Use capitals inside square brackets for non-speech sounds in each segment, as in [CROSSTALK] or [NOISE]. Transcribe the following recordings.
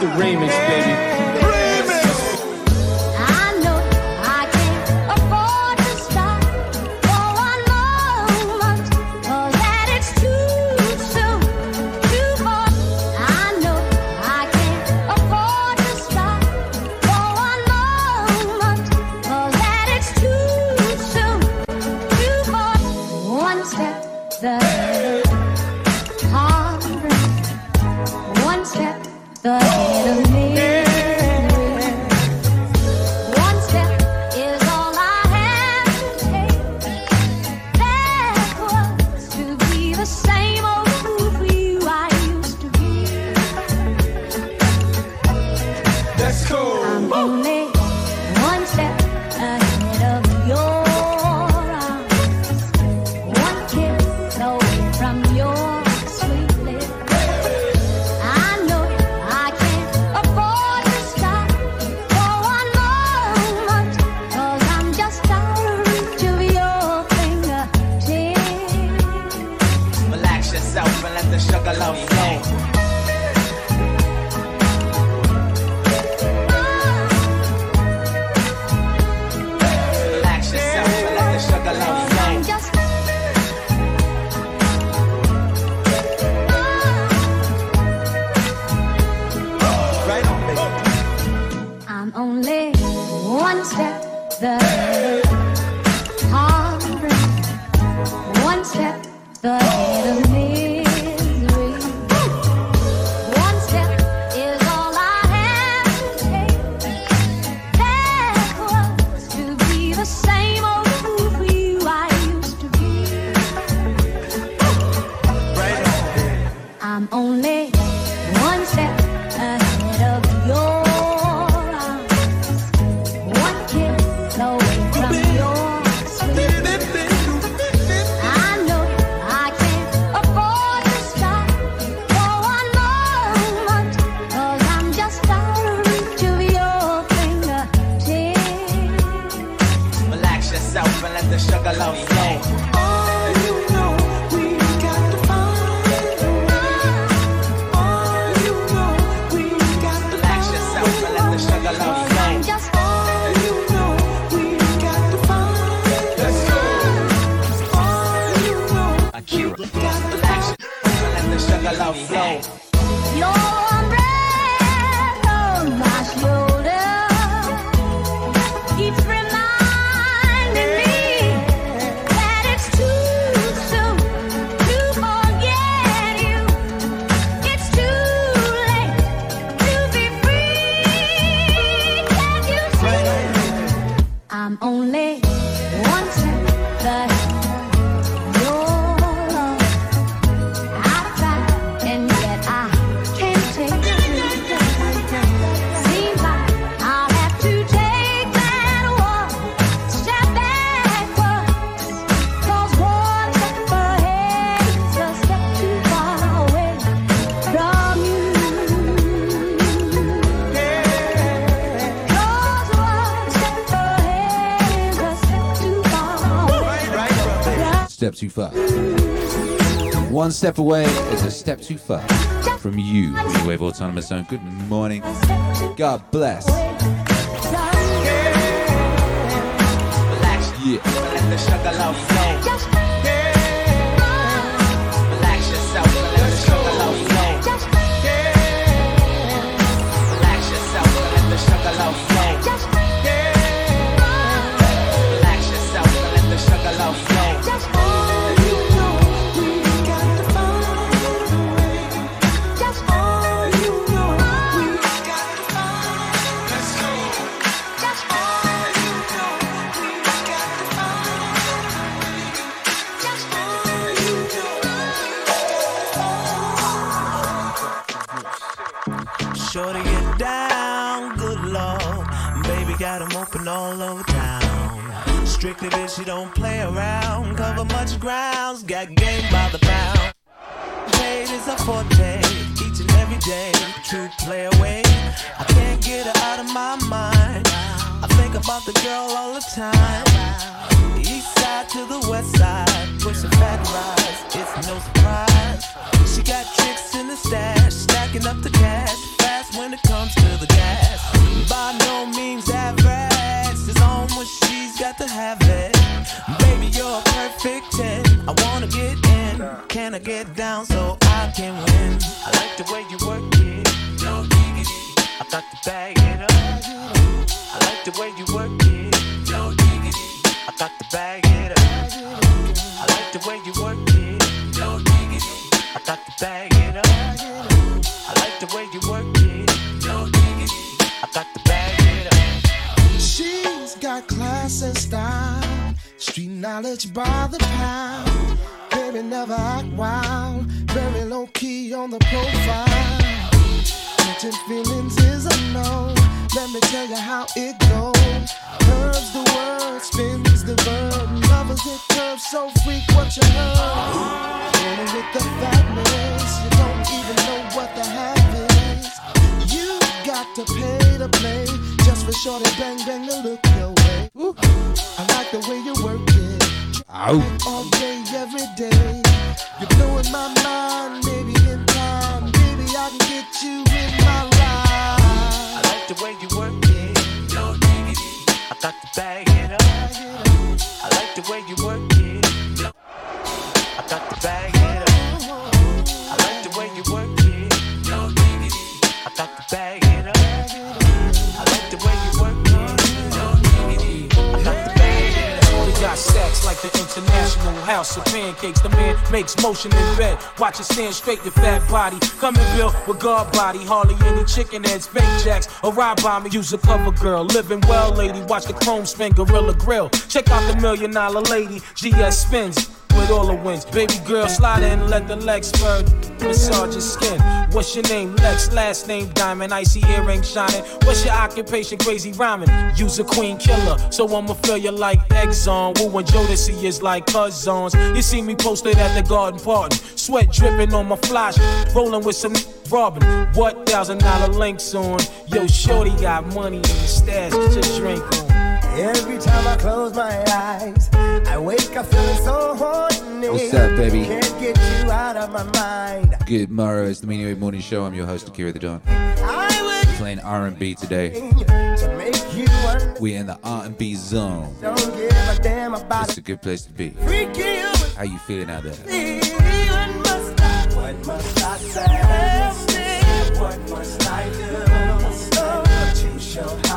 the remix, baby. far. One step away is a step too far from you, New Wave Autonomous Zone. Good morning. God bless. Yeah. hopping all over town. Strictly bitch, she don't play around. Cover much grounds, got game by the pound. Paid is a forte, each and every day. True play away. I can't get her out of my mind. I think about the girl all the time. East side to the west side, pushing fat rise. it's no surprise. She got tricks in the stash, stacking up the cash, fast when it comes to the gas. By no means average on when she's got to have it. Baby, you're a perfect 10. I wanna get in. Can I get down so I can knowledge by the pound. Baby never act wild, very low key on the profile. Catching feelings is no. Let me tell you how it goes. Curves the word, spins the verb. Lovers hit curves so freak what you heard. Rolling with the fatness, you don't even know what the half is. You got to pay to play just for shorty bang bang to look your way. Ooh. I like the way you work it Ow. all day, every day. You're blowing my mind, maybe in time, baby I can get you in my I like the way you work it. No diggity. I got to bag it up. I like the way you work house of pancakes. The man makes motion in bed. Watch it stand straight, the fat body. Coming built with guard body. Hardly any chicken heads, fake jacks, or ride by me. Use a cover girl. Living well, lady. Watch the chrome spin, Gorilla Grill. Check out the million dollar lady. GS spins. With all the wins, baby girl, slide in, let the legs spur, massage your skin. What's your name? Lex, last name Diamond, icy earring shining. What's your occupation? Crazy rhyming. Use a queen killer, so I'ma fill you like Exxon. Woo and Jodeci is like cousins. You see me posted at the garden party, sweat dripping on my flash, rolling with some robbing. What thousand dollar links on? Yo, shorty got money in the stash, your drink on. Every time I close my eyes, I wake up feeling so horny. What's up, baby? Can't get you out of my mind. Good morrow. It's the Meaning Wave Morning Show. I'm your host, Akira the Don. I was Playing R&B today. to make you. We in the R&B zone. Don't give a damn about It's a good place to be. you How you feeling out there? What must I, what must I say? What must I do? To show how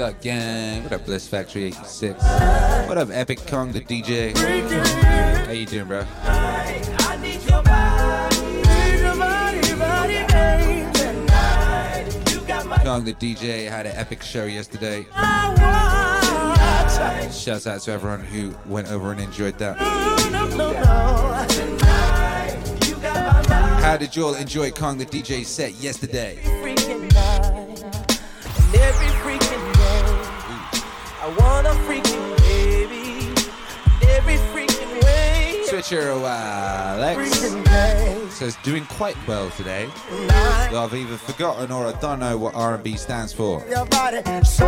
up, gang? What up, Bliss Factory 86? What up, Epic Kong, the DJ? How you doing, bro? Kong, the DJ, had an epic show yesterday. Shouts out to everyone who went over and enjoyed that. How did you all enjoy Kong, the DJ set yesterday? Uh, Alex says doing quite well today. I've either forgotten or I don't know what R&B stands for. Your body so.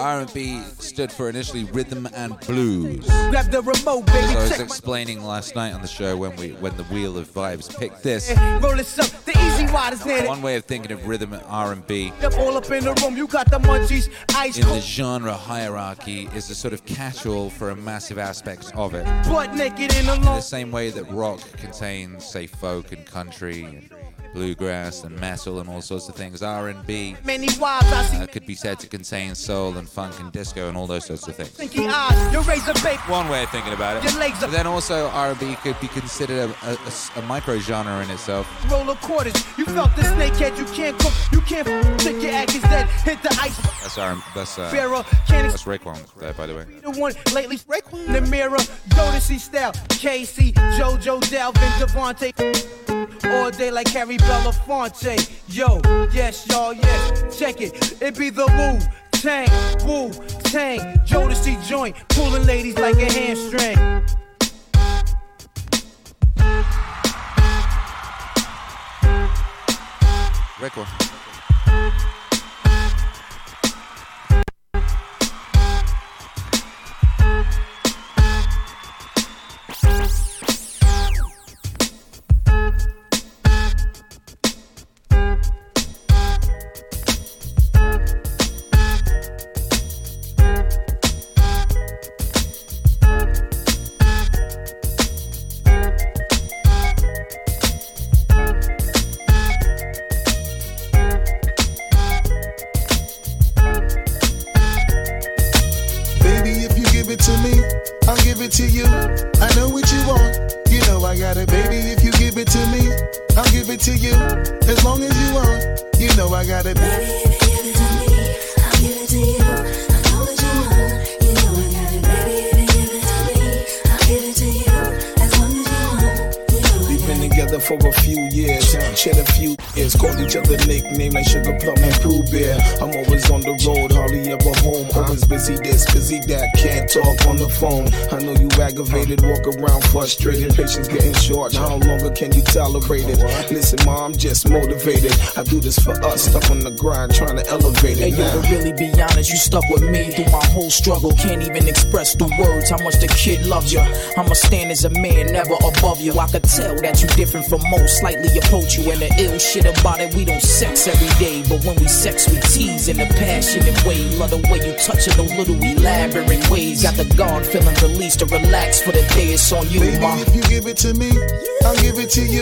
R&B stood for initially rhythm and blues. Grab the remote, baby. As I was explaining last night on the show when we when the Wheel of Vibes picked this. roll this up. The easy is near. One way of thinking of rhythm and R&B Up all up in the room. You got the munchies. Ice in the genre hierarchy is a sort of catch-all for a massive aspect of it. Butt naked in the In the same way that rock contains, say, folk and country and bluegrass and metal and all sorts of things. R&B Many wives I see uh, could be said to contain soul and funk and disco and all those sorts of things. thinking eyes. Your razor babe. One way of thinking about it. But then also R&B could be considered a, a, a a micro genre in itself. roller quarters. You felt the snakehead. You can't cook. You can't f- your act is. Hit the ice. That's R. That's uh. That's Raekwon there, by the way. the one lately in the mirror. Jodeci style. K-Ci, JoJo, Dalvin, DeVante. All day like Harry Belafonte. Yo, yes, y'all, yes. Check it. It be the Wu Tang, Wu Tang. Jodeci joint. Pulling ladies like a hamstring. Raekwon. Frustrated, patience getting short. How longer can you tolerate? Listen, mom, I'm just motivated. I do this for us, stuck on the grind, trying to elevate Hey it. yo, to really be honest, you stuck with me through my whole struggle. Can't even express through words how much the kid loves you. I'ma stand as a man, never above you. I could tell that you different from most, slightly approach you. And the ill shit about it, we don't sex every day. But when we sex, we tease in a passionate way. Love the way you touch it, those little elaborate ways. Got the guard feeling released to relax for the day it's on you, Baby, ma. if you give it to me, I'll give it to you.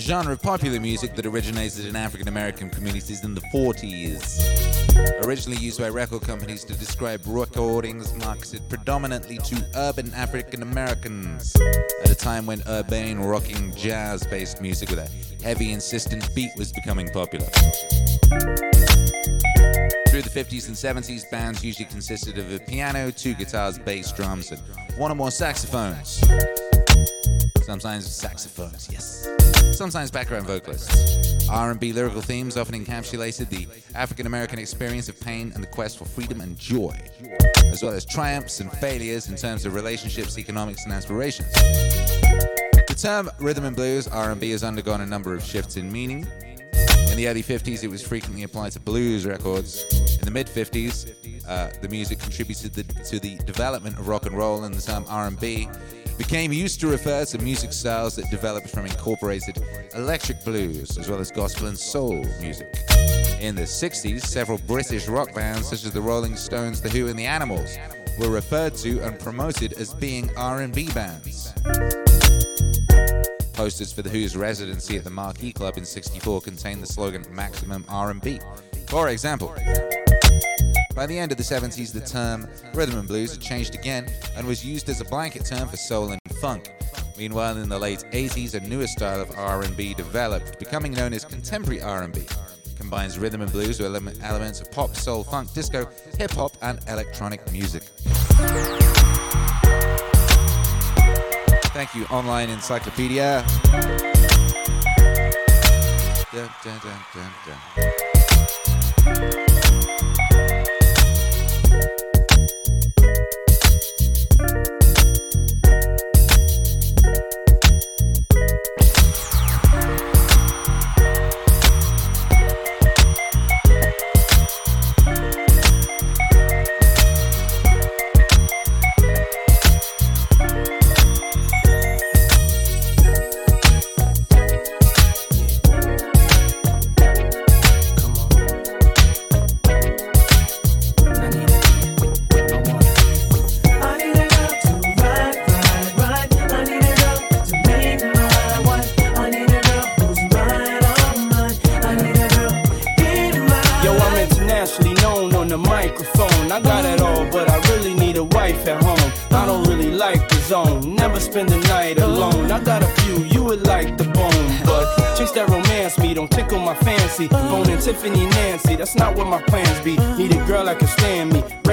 genre of popular music that originated in African American communities in the 40s. Originally used by record companies to describe recordings marketed predominantly to urban African Americans at a time when urbane, rocking, jazz-based music with a heavy, insistent beat was becoming popular. Through the 50s and 70s, bands usually consisted of a piano, two guitars, bass, drums, and one or more saxophones. Sometimes saxophones, yes. Sometimes background vocalists. R&B lyrical themes often encapsulated the African American experience of pain and the quest for freedom and joy, as well as triumphs and failures in terms of relationships, economics, and aspirations. The term rhythm and blues R&B has undergone a number of shifts in meaning. In the early 50s, it was frequently applied to blues records. In the mid 50s, uh, the music contributed the, to the development of rock and roll, and the term R&B became used to refer to music styles that developed from incorporated electric blues as well as gospel and soul music. In the 60s, several British rock bands such as the Rolling Stones, The Who, and The Animals were referred to and promoted as being R&B bands. Posters for The Who's residency at the Marquee Club in 64 contained the slogan Maximum R&B. For example, by the end of the 70s, the term rhythm and blues had changed again and was used as a blanket term for soul and funk. Meanwhile, in the late 80s, a newer style of R&B developed, becoming known as contemporary R&B. Combines rhythm and blues with elements of pop, soul, funk, disco, hip hop, and electronic music. Thank you, online encyclopedia. Dun, dun, dun, Got a few you would like the bone, but chicks that romance me don't tickle my fancy. Bone and Tiffany Nancy, that's not what my plans be. Need a girl that can stand me,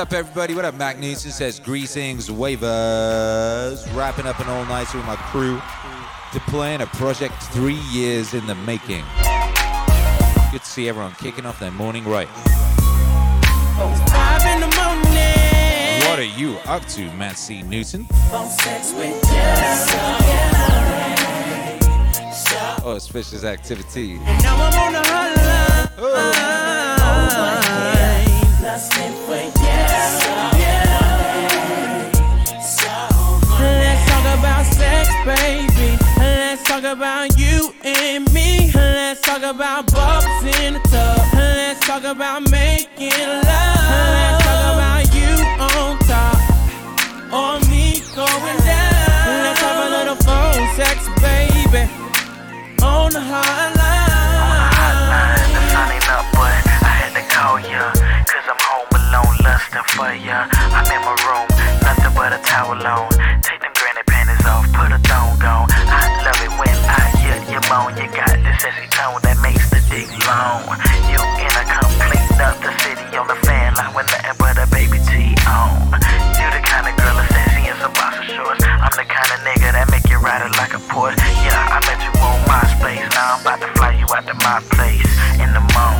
Up, everybody? What up, Mac Newton says greetings, waivers. Wrapping up an all nighter with my crew to plan a project three years in the making. Good to see everyone kicking off their morning right. Five in the morning. What are you up to, Matt C. Newton? Phone sex with you. Oh, suspicious activity. I'm baby. Let's talk about you and me. Let's talk about bubbles in the tub. Let's talk about making love. Let's talk about you on top or me going down. Let's have a little phone sex, baby. On the hotline. The sun ain't up, but I had to call ya. Cause I'm home alone, lusting for ya. I'm in my room, nothing but a towel on. Take off, put a thong on. I love it when I hear your moan. You got the sexy tone that makes the dick long. You in a complete other city on the fan line with nothing but a baby T on. You the kind of girl that's sexy in some boxer shorts. I'm the kind of nigga that make you ride it like a Porsche. Yeah, I met you on MySpace. Now I'm about to fly you out to my place in the morning.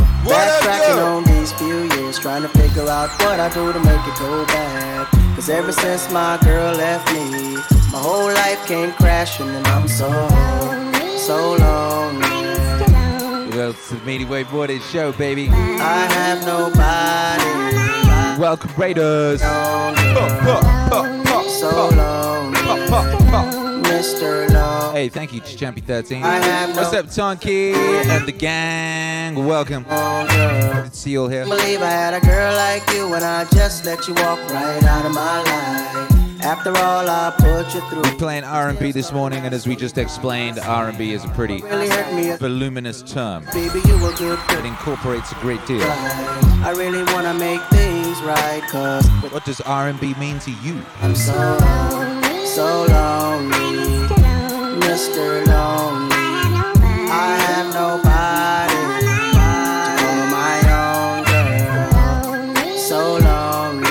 Backtracking on these few years, trying to figure out what I do to make it go bad. Cause ever since my girl left me, my whole life came crashing and I'm so, so lonely. Well, it's the Meaning Wave Morning Show, baby. I have nobody. Welcome, Raiders. So lonely. Mr. Hey, thank you to Champy 13. What's up, Tonky and the gang? Welcome. Good to see you all here. believe I had a girl like you and I just let you walk right out of my life. After all I put you through, We're playing R&B this morning, and as we just explained, R&B is a pretty really voluminous term. Baby, you were good. It incorporates a great deal. I really wanna make things right, cause What does R&B mean to you? I'm so, so lonely. Mr. Lonely. I have nobody to call my own girl. So lonely.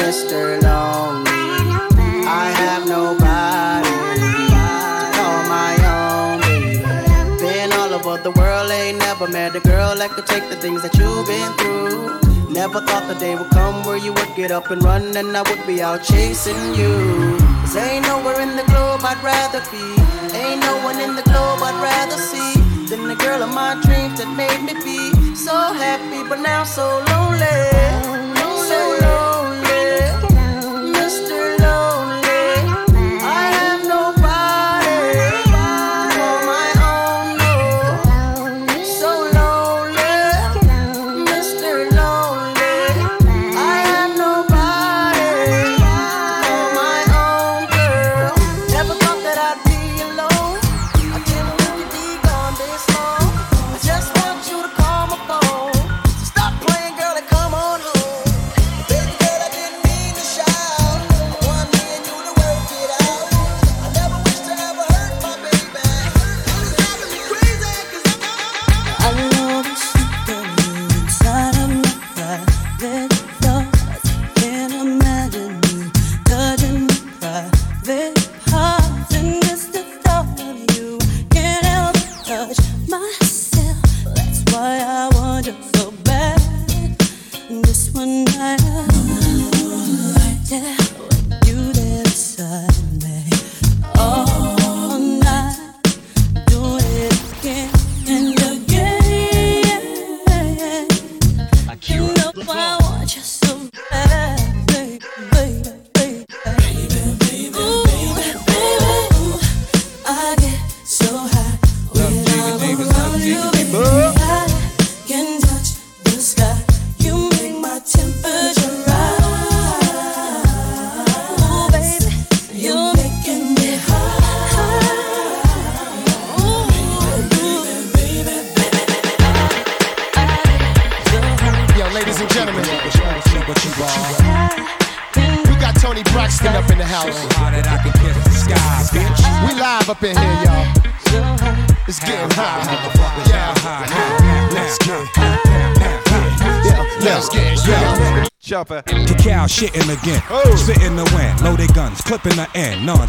Mr. Lonely. I have nobody to call my own baby. Been all over the world, ain't never met a girl that could take the things that you've been through. Never thought the day would come where you would get up and run and I would be out chasing you. Cause ain't nowhere in the globe I'd rather be. Ain't no one in the globe I'd rather see than the girl of my dreams that made me be so happy, but now so lonely.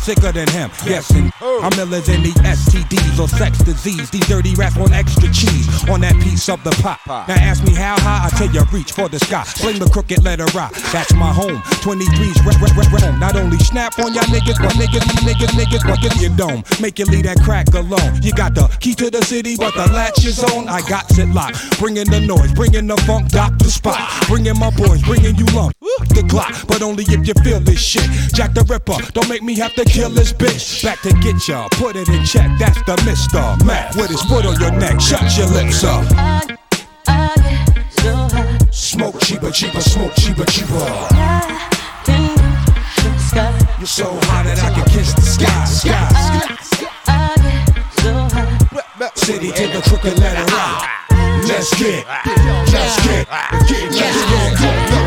Sicker than him. Yes, and oh. I'm iller than the STDs or sex disease. These dirty rats want extra cheese on that piece of the pot. Now ask me how high. I tell you, reach for the sky. Fling the crooked letter rock. That's my home. 23's rep, rep, rep, rep. Not only snap on y'all niggas, but niggas, niggas, niggas, but get your dome. Make you leave that crack alone. You got the key to the city, but the latch is on. I got it locked. Bringing the noise, bringing the funk, Dr. Spock. Bringing my boys, bringing you lump. The clock, but only if you feel this shit. Jack the Ripper, don't make me have to kill this bitch. Back to get ya, put it in check. That's the Mr. Mac with his foot on your neck. Shut your lips up. Smoke cheaper, cheaper, smoke cheaper, cheaper. You're so high that I can kiss the sky, sky. City to the crooked letter rock. Let's get, let's get, let's get, Let's get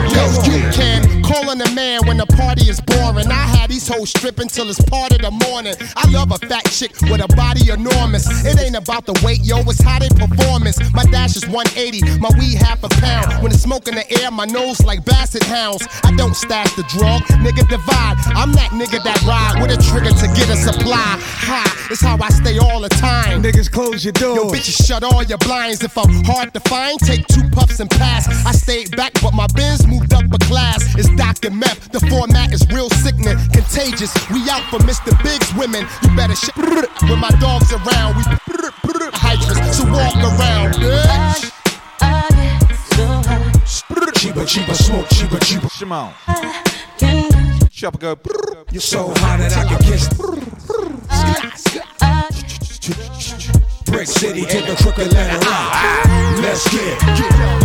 Cam, calling a man when the party is boring. I had these hoes stripping till it's part of the morning. I love a fat chick with a body enormous. It ain't about the weight, yo, it's how they performance. My dash is 180, my weed half a pound. When it's smoke in the air, my nose like basset hounds. I don't stash the drug, nigga divide. I'm that nigga that ride with a trigger to get a supply. Ha, it's how I stay all the time. Niggas close your doors. Yo, bitches shut all your blinds. If I'm hard to find, take two puffs and pass. I stayed back, but my biz moved up a class. It's Dr. Meth. The format is real sickening, contagious. We out for Mr. Big's women. You better shit when my dog's around. We hydrants, so walk around, bitch. Cheaper, cheaper, smoke cheaper, cheaper. Shimon. Chopper go. You're so high that I can kiss. Brick City to the crooked letter rock. Let's get,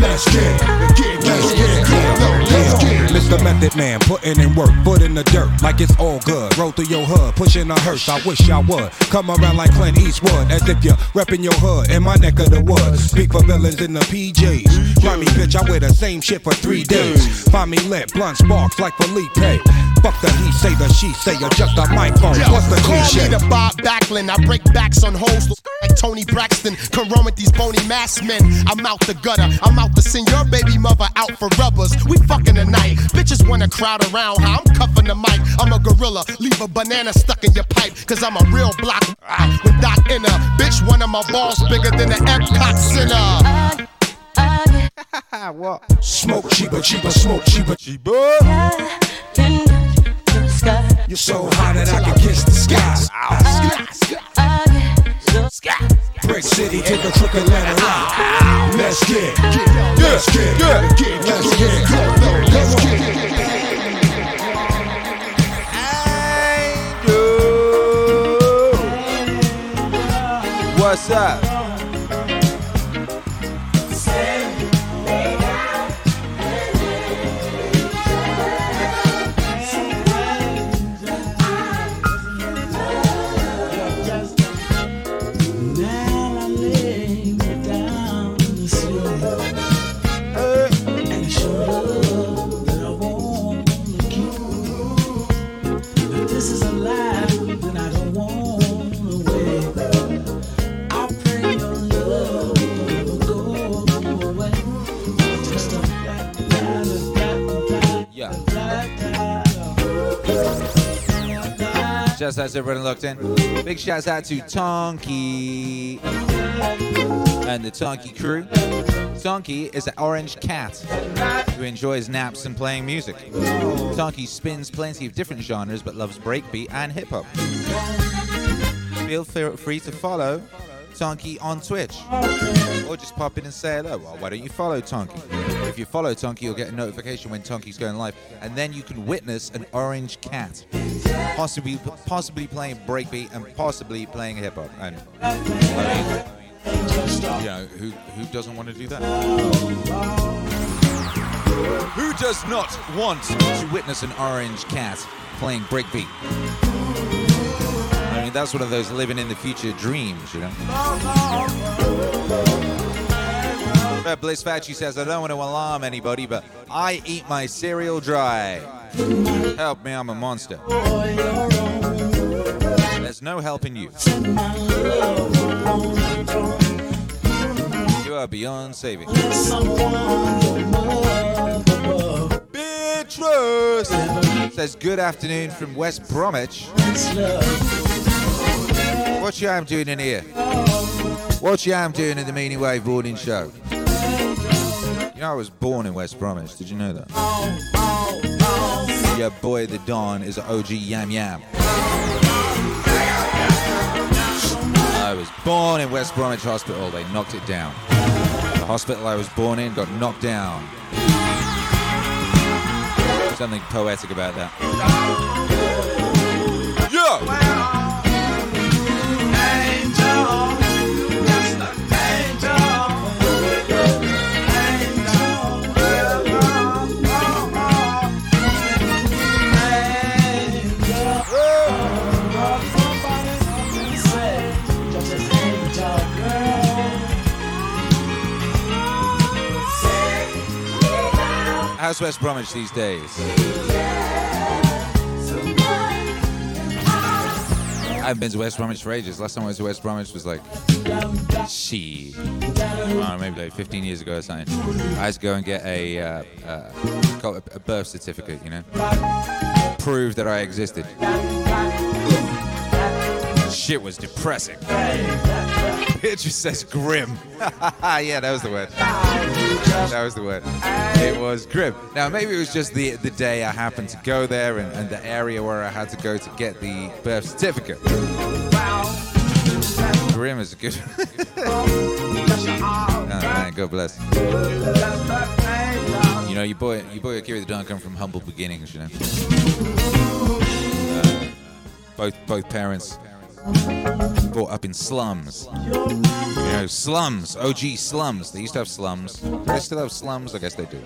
let's get, let's get, let's get. Mr. Method Man, putting in work, foot in the dirt, like it's all good. Roll through your hood, pushing a hearse. I wish I would come around like Clint Eastwood, as if you're repping your hood in my neck of the woods. Speak for villains in the PJs. Try me, bitch, I wear the same shit for three days. Find me lit, blunt sparks like Felipe. Fuck the he say, the she say, or just a microphone. Yo, What's the call cliche? me the Bob Backlund. I break backs on hoes like Toni Braxton. Come run with these bony mass men. I'm out the gutter. I'm out to send your baby mother out for rubbers. We fucking tonight. Bitches wanna crowd around how I'm cuffing the mic. I'm a gorilla. Leave a banana stuck in your pipe. Cause I'm a real block with Doc Inner. Bitch, one of my balls bigger than the Epcot Center. [LAUGHS] what? Smoke cheaper, cheaper, smoke cheaper, cheaper. You're so hot that I can kiss the sky. Brick City, take a trip and let it. Out. Let's get, let's get, let's get, let's get, let's get. What's up? Out to everyone locked in. Big shouts out to Tonky and the Tonky crew. Tonky is an orange cat who enjoys naps and playing music. Tonky spins plenty of different genres but loves breakbeat and hip hop. Feel free to follow Tonky on Twitch or just pop in and say hello. Well, why don't you follow Tonky? If you follow Tonky, you'll get a notification when Tonky's going live, and then you can witness an orange cat, possibly possibly playing breakbeat and possibly playing hip hop. And I mean, you know, who who doesn't want to do that? Who does not want to witness an orange cat playing breakbeat? I mean, that's one of those living in the future dreams, you know. Red Bliss Factory says, I don't want to alarm anybody, but I eat my cereal dry. Help me, I'm a monster. There's no helping you. You are beyond saving. Beatrice says, Good afternoon from West Bromwich. What you am doing in here? What you am doing in the Meaning Wave Morning Show? Know, I was born in West Bromwich. Did you know that? Yeah, boy, the Don is an OG Yam Yam. I was born in West Bromwich Hospital. They knocked it down. The hospital I was born in got knocked down. Something poetic about that. How's West Bromwich these days? I haven't been to West Bromwich for ages. Last time I went to West Bromwich was like, she, know, maybe like 15 years ago or something. I had to go and get a, uh, uh, a birth certificate, you know, prove that I existed. Shit was depressing. Picture says grim. [LAUGHS] yeah, that was the word. That was the word. It was grim. Now maybe it was just the the day I happened to go there and, and the area where I had to go to get the birth certificate. Grim is a good. [LAUGHS] oh man, God bless. You know, your boy, your boy Akira the Don come from humble beginnings. You know, uh, both both parents brought up in slums. You know, slums, OG slums. They used to have slums. Do they still have slums? I guess they do.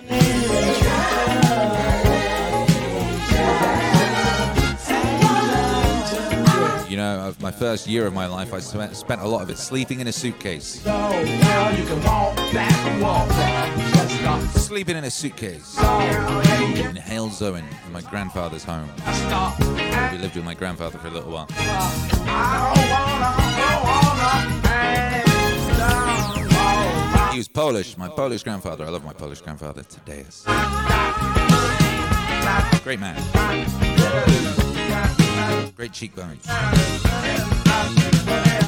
You know, of my first year of my life, I spent, spent a lot of it sleeping in a suitcase. Sleeping in a suitcase in Halesowen, in my grandfather's home. We lived with my grandfather for a little while. He was Polish, my Polish grandfather. I love my Polish grandfather, Tadeusz. Great man. Great cheekbones.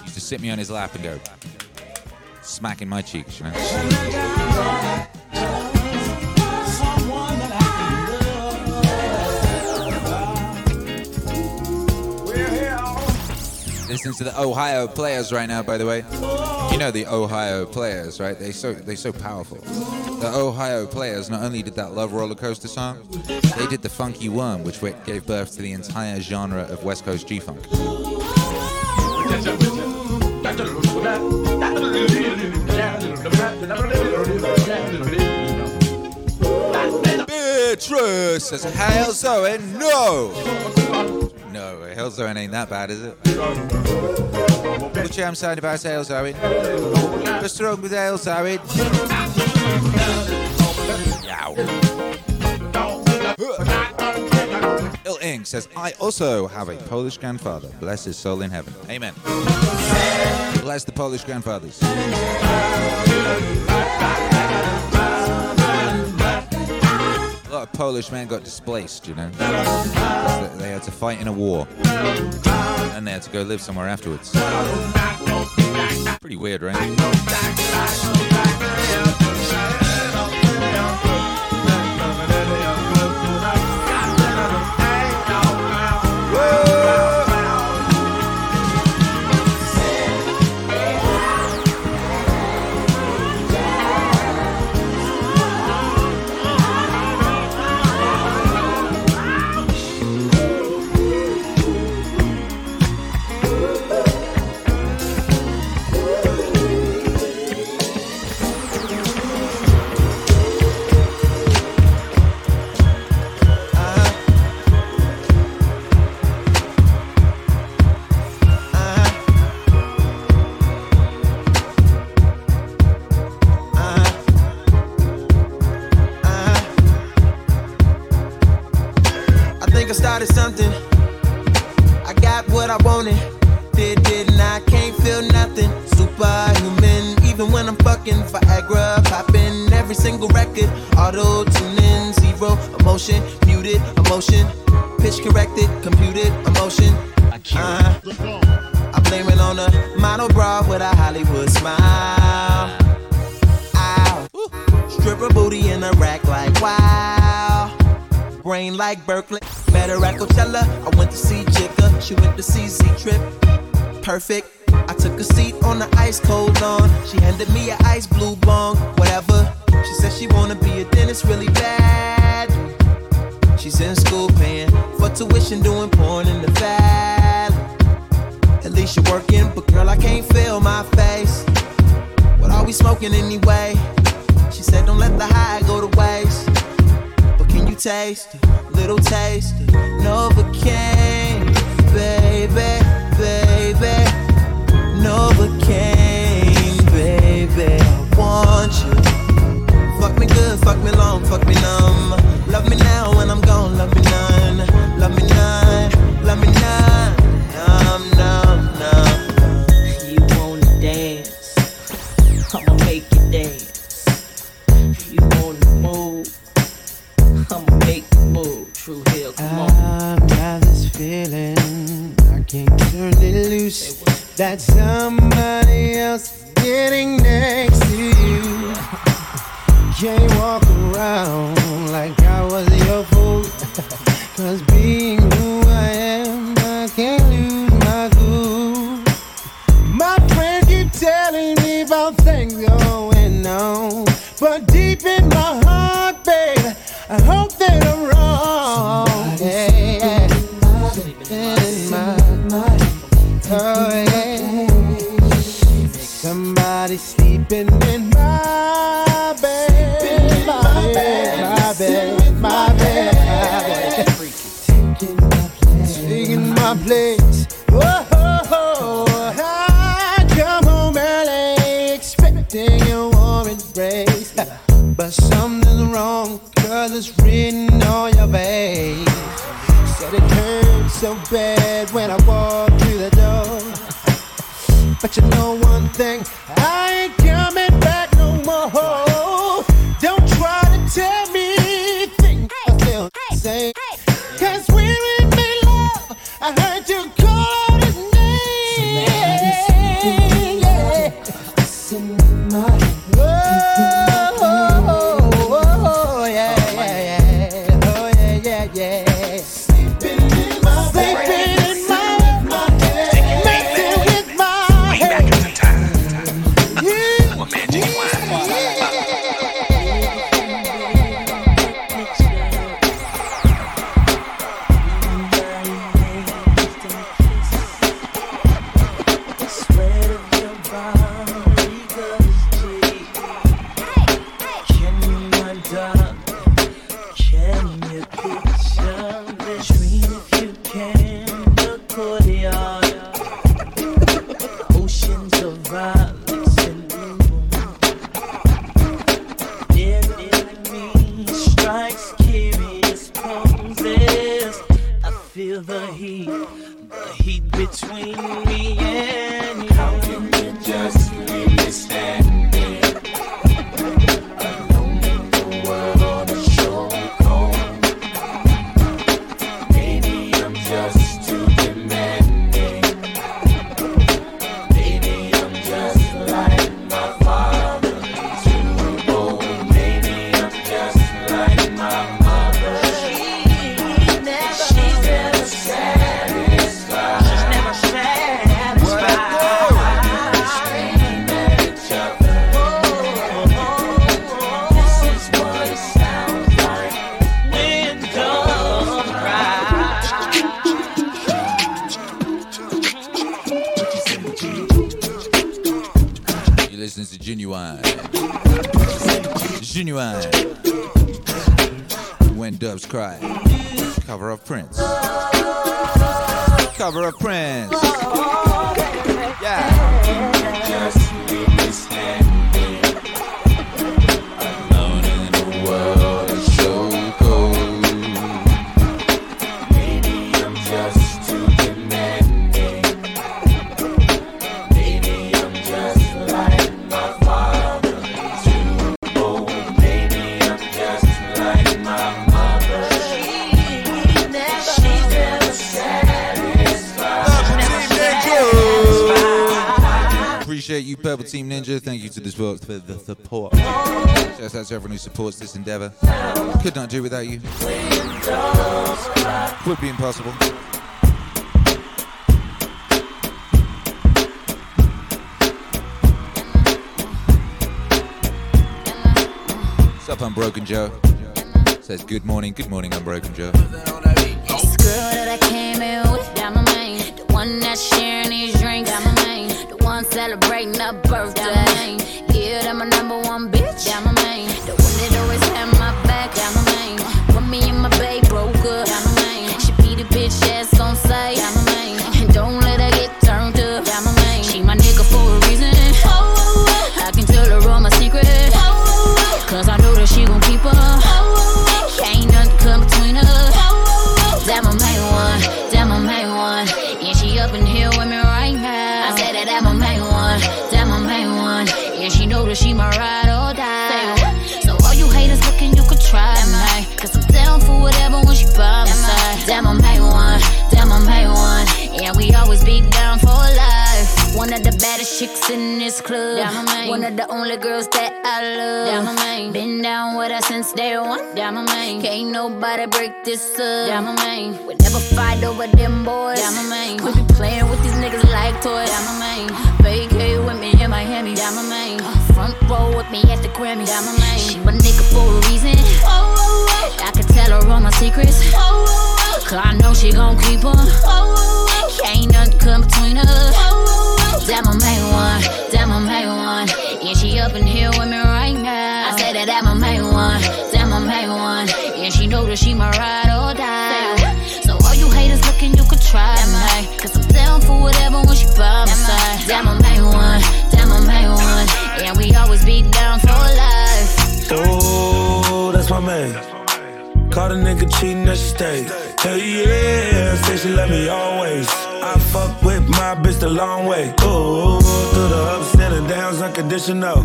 Used to sit me on his lap and go, smacking my cheeks, you know. Listening to the Ohio players right now, by the way. You know the Ohio players, right? They so they so powerful. The Ohio players not only did that Love Roller Coaster song, they did the Funky Worm, which gave birth to the entire genre of West Coast G-funk. Beatrice says, Halesowen, no! No, Halesowen ain't that bad, is it? Am saying about Halesowen? What's wrong with Halesowen? Il Ing says, I also have a Polish grandfather. Bless his soul in heaven. Amen. Bless the Polish grandfathers. A lot of Polish men got displaced, you know. They had to fight in a war. And they had to go live somewhere afterwards. Pretty weird, right? Zero emotion. Muted emotion. Pitch corrected, computed emotion. I Uh-huh. I blame it on a model bra with a Hollywood smile. Ow. Stripper booty in a rack like wow. Brain like Berkeley. Met her at Coachella. I went to see Jigga. She went to see Z Trip. Perfect. Things going this endeavor. Could not do without you. Would be impossible. What's up, Unbroken Joe? Says good morning, good morning, Unbroken Joe. Chicks in this club. One of the only girls that I love. Been down with her since day one. Can't nobody break this up. We never fight over them boys. Down my main. We be playing with these niggas like toys. Down my main. Vacay with me in Miami. Uh, front row with me at the Grammy. She my nigga for a reason. I can tell her all my secrets. Cause I know she gon' keep her. Ain't nothing come between us. That my main one, that my main one. Yeah, she up in here with me right now. I say that that my main one, that my main one. Yeah, she know that she my ride or die. So all you haters looking, you could try me. Cause I'm down for whatever when she by my side. That my main one, that my main one. And we always be down for life. Oh, that's my man. Caught a nigga cheating, that she stay. Hell yeah, say she love me always. I fuck with my bitch the long way. Ooh, through the ups and the downs, unconditional.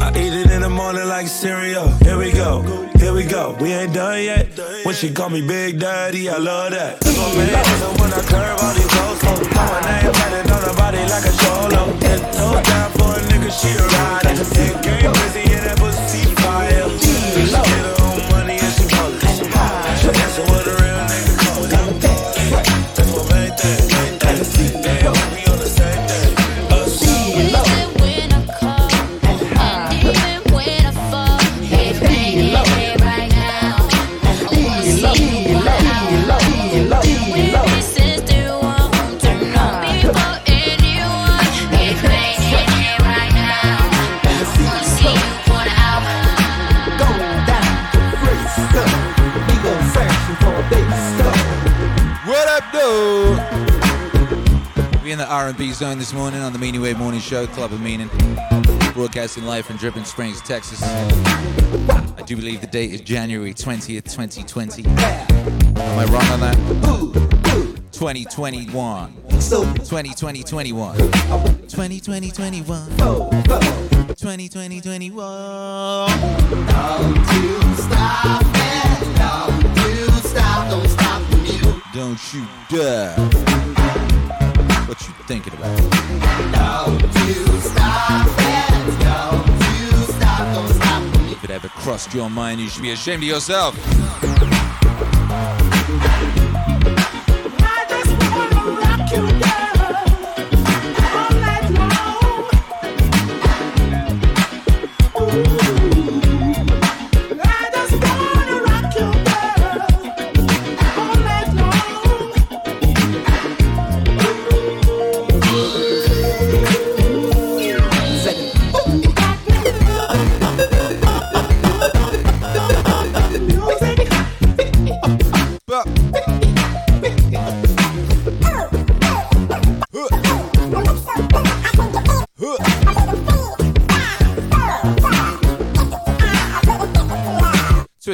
I eat it in the morning like cereal. Here we go, here we go. We ain't done yet. When she call me Big Daddy, I love that. So when I curve all these hoes, know my name tatted on her body like a cholo. No time for a nigga, she a rider. And game busy in that R&B zone this morning on the Meaning Wave Morning Show, Club of Meaning, broadcasting live from Dripping Springs, Texas. I do believe the date is January 20th, 2020. Am I wrong on that? 2021. So 2020 21. 2020 21. 2020 21. Don't you stop it. Don't you stop. Don't stop the music. Don't you dare. What you thinking about? If it ever crossed your mind, you should be ashamed of yourself.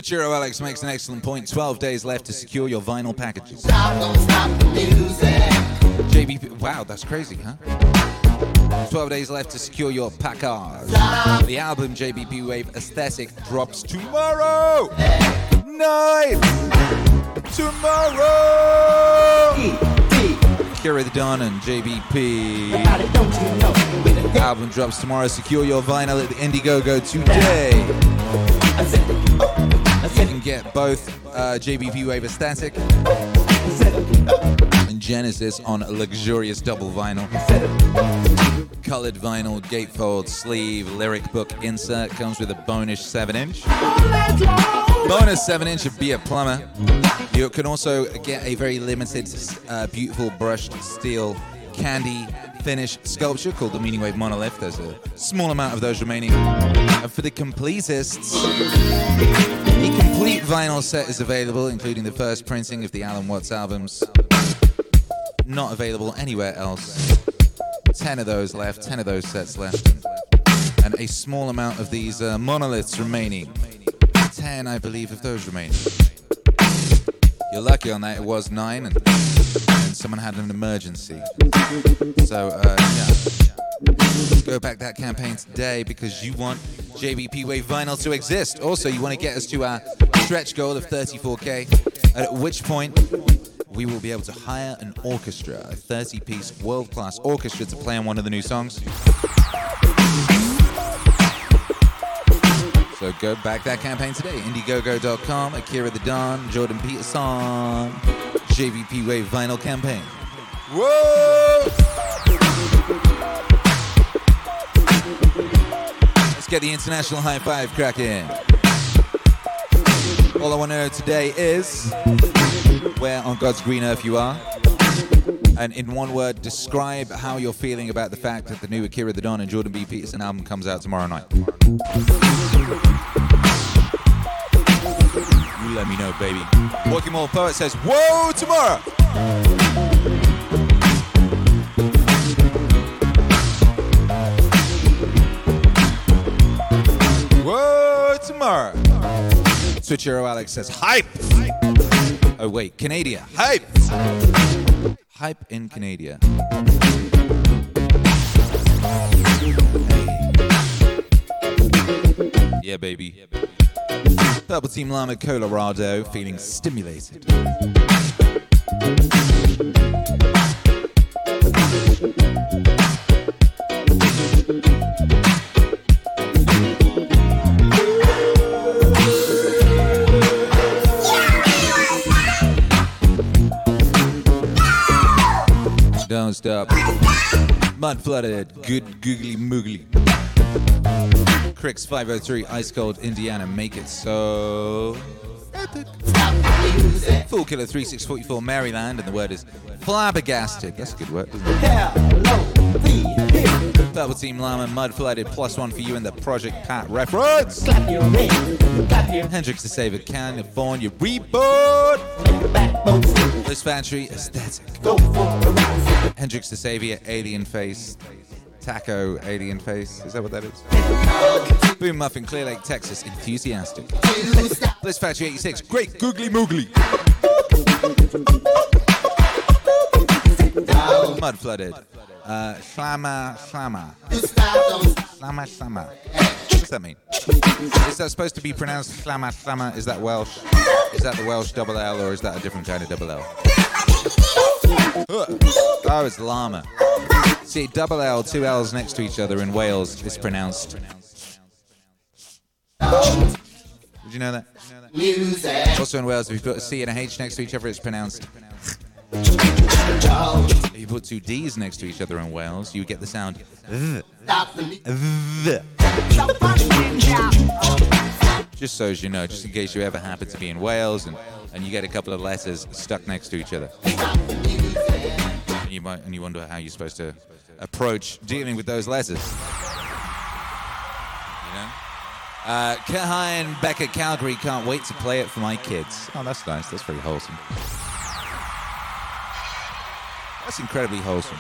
Hero Alex makes an excellent point. 12 days left to secure your vinyl packages. JBP, wow, that's crazy, huh? 12 days left to secure your package. The album JBP Wave Aesthetic drops tomorrow night. Tomorrow. Kira Don and JBP. Album drops tomorrow. Secure your vinyl at the Indiegogo today. Get both uh, JBP Wave Aesthetic and Genesis on a luxurious double vinyl. Colored vinyl, gatefold, sleeve, lyric book insert comes with a bonus 7 inch. Bonus 7 inch of Be a Plumber. You can also get a very limited, uh, beautiful brushed steel candy finish sculpture called the Meaning Wave Monolith. There's a small amount of those remaining. And for the completists, vinyl set is available, including the first printing of the Alan Watts albums. Not available anywhere else. 10 of those left, 10 of those sets left. And a small amount of these uh, monoliths remaining. 10, I believe, of those remaining. You're lucky on that, it was 9, and, and someone had an emergency. So, uh, yeah. Go back that campaign today because you want JBP Wave vinyl to exist. Also, you want to get us to our stretch goal of 34k, at which point we will be able to hire an orchestra, a 30 piece world class orchestra to play on one of the new songs. So go back that campaign today. Indiegogo.com, Akira the Don, Jordan Peterson, JBP Wave Vinyl Campaign. Whoa! Let's get the international high five cracking. All I want to know today is where on God's green earth you are. And in one word, describe how you're feeling about the fact that the new Akira the Don and Jordan B. Peterson album comes out tomorrow night. You let me know, baby. Walking Mall Poet says, Whoa, tomorrow! Whoa, tomorrow. Switch Hero Alex says, Hype! Oh, wait, Canada. Hype! Hype in Canada. Yeah, baby. Purple Team Llama Colorado feeling stimulated. Stop. Mud flooded, good googly moogly. Cricks 503, Ice Cold, Indiana, make it so. Epic. Full Killer 3644, Maryland, and the word is flabbergasted. That's a good word? Double Team Llama, Mud Flooded, plus one for you in the Project Pat reference. Hendrix the Savior, California Reboot. Bliss Factory Aesthetic. Hendrix the Savior, Alien Face. Taco, Alien Face. Is that what that is? Boom Muffin, Clear Lake, Texas. Enthusiastic. Bliss Factory 86. Great Googly Moogly. Mud flooded. Uh, slamma. Slamma, slamma. What does that mean? Is that supposed to be pronounced slamma, slamma? Is that Welsh? Is that the Welsh double L or is that a different kind of double L? Oh, it's llama. See, double L, two L's next to each other in Wales is pronounced. Did you know that? Music. Also in Wales, if you put a C and a H next to each other, it's pronounced. If you put two D's next to each other in Wales, you get the sound. Just so as you know, just in case you ever happen to be in Wales and, and you get a couple of letters stuck next to each other. And you might and you wonder how you're supposed to approach dealing with those letters. You know? Uh, Kahan Becker Calgary can't wait to play it for my kids. Oh, that's nice. That's very wholesome. That's incredibly wholesome.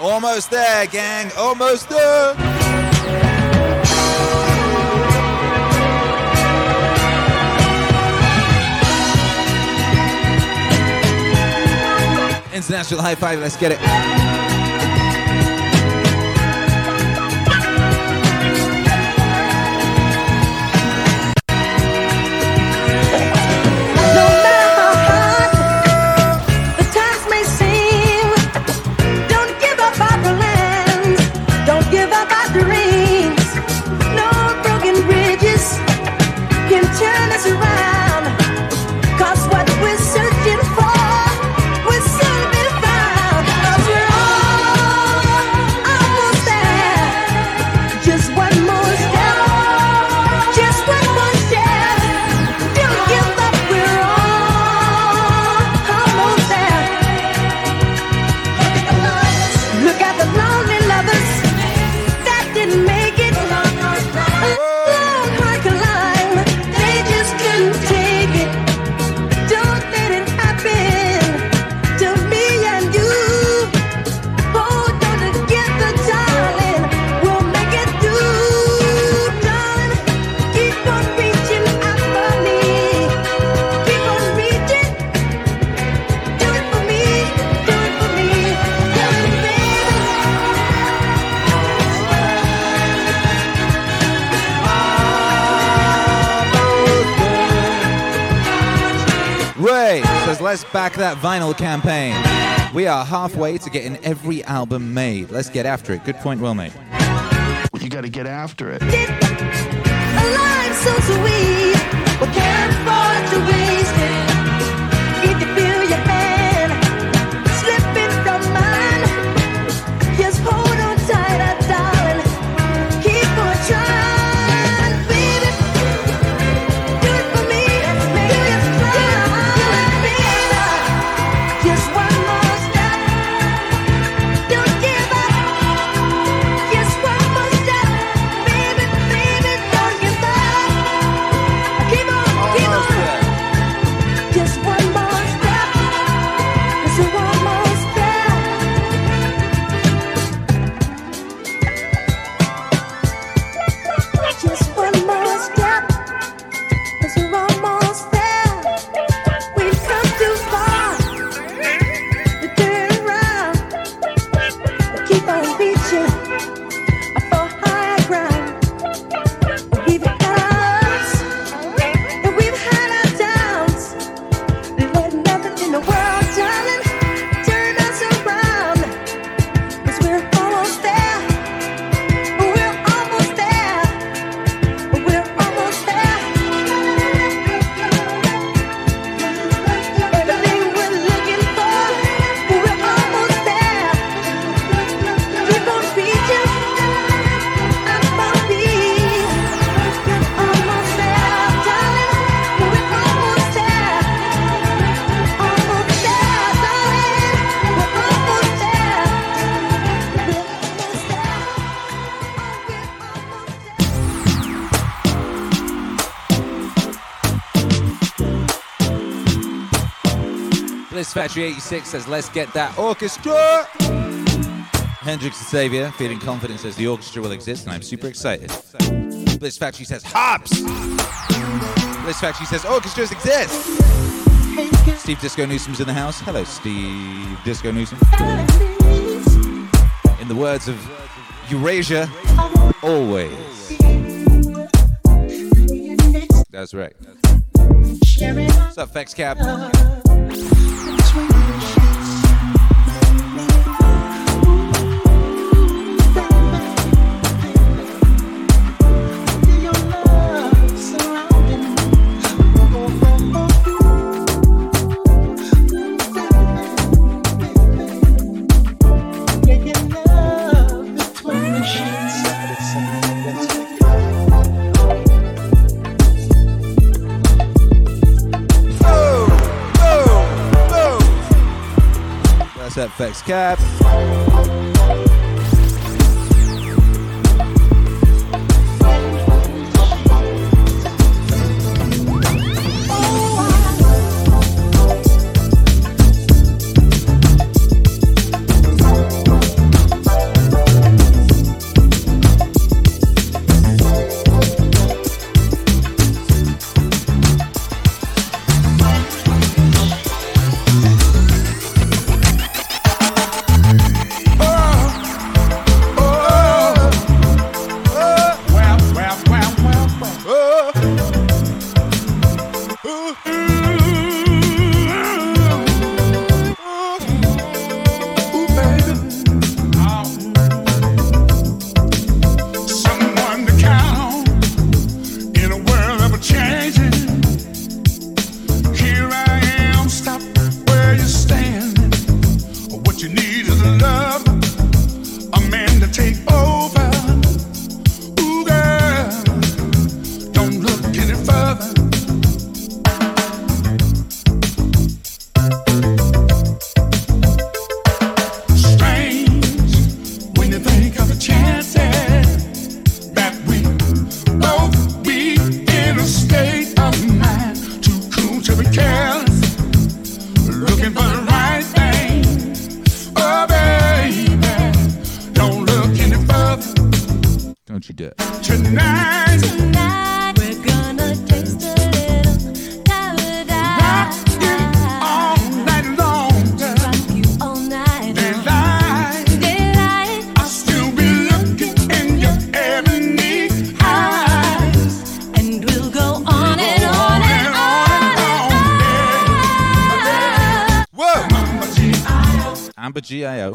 Almost there, gang. Almost there. International high five. Let's get it. Back that vinyl campaign. We are halfway to getting every album made. Let's get after it. Good point, well made. You got to get after it. A life so sweet, we can't afford to waste it. Factory86 says, let's get that orchestra. Hendrix the Savior, feeling confident, says the orchestra will exist, and I'm super excited. Bliss Factory says, hops. Bliss Factory says, orchestras exist. Steve Disco Newsom's in the house. Hello, Steve Disco Newsom. In the words of Eurasia, always. That's right. What's up, Fex Cab? for you. Next Cap. GIO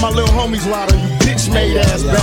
my little homies on you bitch made ass bad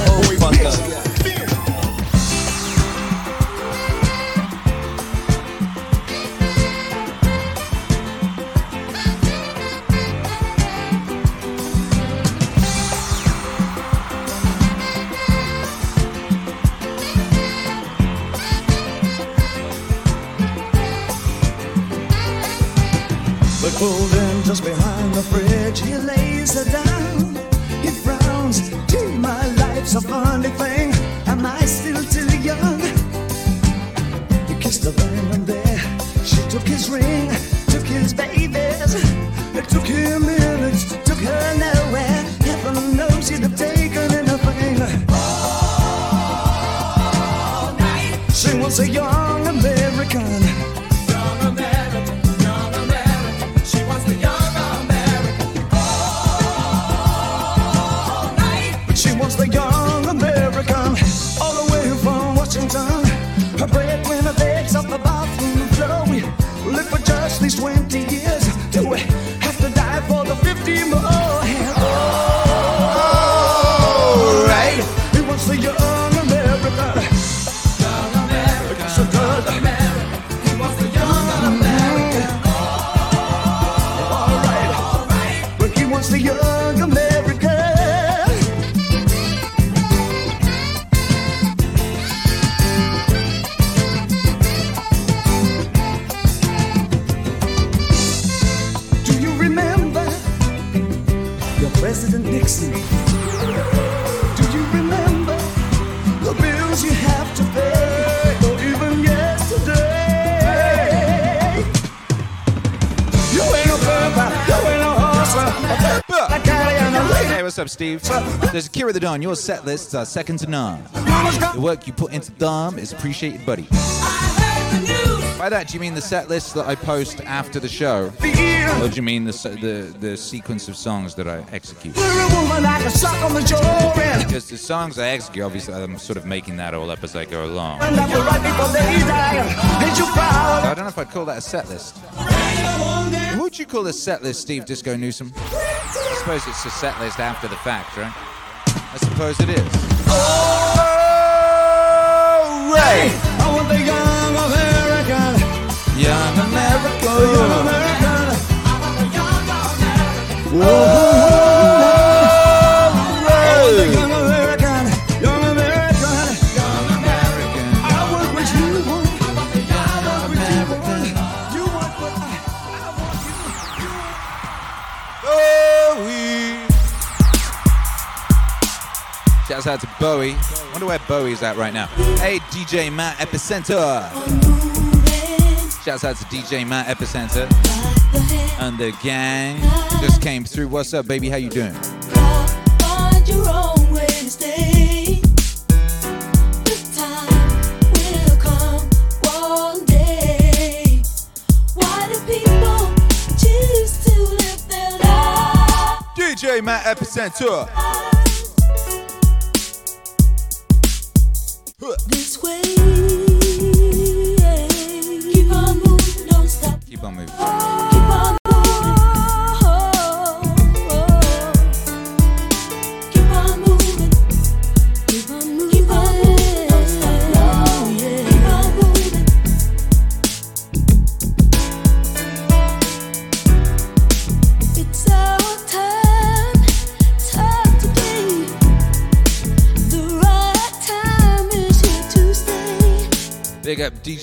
What's up, Steve? This is Kira the Don. Your set lists are uh, second to none. The work you put into them is appreciated, buddy. By that, do you mean the set list that I post after the show? Or do you mean the, the, the sequence of songs that I execute? You're a woman like a sock on the jaw. And Because the songs I execute, obviously, I'm sort of making that all up as I go along. I'm right before they die. Ain't you proud? I don't know if I'd call that a set list. What would you call a set list, Steve Disco Newsom? I suppose it's a set list after the fact, right? I suppose it is. Right. I want the young American. Young America. Young American. Oh, Out to Bowie. Wonder where Bowie's at right now. Hey, DJ Matt Epicenter. Shouts out to DJ Matt Epicenter and the gang just came through. What's up, baby? How you doing? DJ Matt own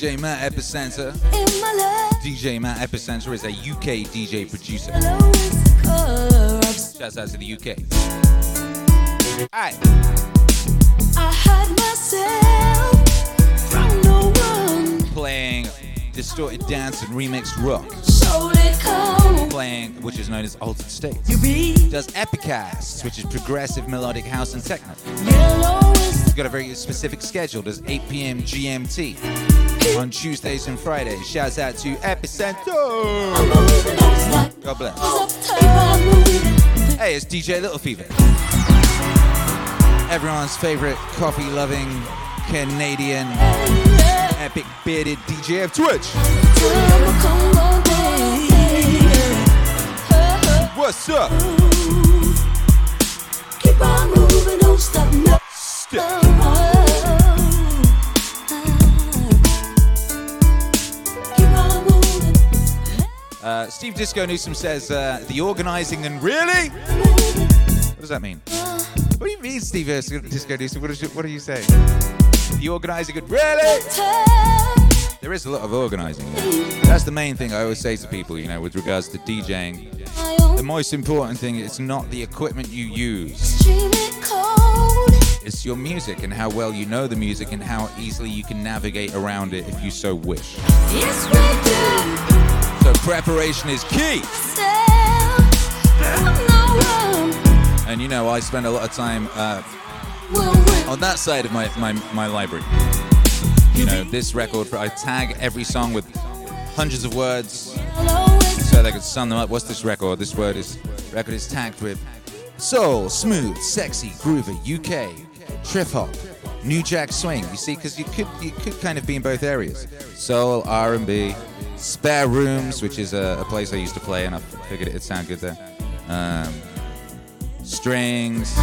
DJ Matt Epicenter. In my life, DJ Matt Epicenter is a UK DJ producer. Shouts out to the UK. Alright. I hide myself from no one. Playing distorted dance and remixed rock. So let come. Playing, which is known as Altered States. Does Epicast, which is progressive melodic house and techno. He's got a very specific schedule. Does 8 p.m. GMT on Tuesdays and Fridays. Shouts out to Epicenter. God bless. Hey, it's DJ Little Fever. Everyone's favorite coffee loving Canadian epic bearded DJ of Twitch. What's up? Keep on moving, don't stop, no. Uh, Steve Disco Newsom says uh, the organizing and really. What does that mean? What do you mean, Steve Disco Newsom? What, is you, what are you saying? The organizing and really. There is a lot of organizing. That's the main thing I always say to people, you know, with regards to DJing. The most important thing is not the equipment you use. It's your music and how well you know the music and how easily you can navigate around it if you so wish. So preparation is key. And you know, I spend a lot of time uh, on that side of my, my, my library. You know, this record, I tag every song with hundreds of words so they can sum them up. What's this record? This word is record is tagged with soul, smooth, sexy, groovy, UK, trip hop, new jack swing. You see, because you could you could kind of be in both areas. Soul, R&B, spare rooms, which is a, a place I used to play, and I figured it'd sound good there. Um, strings,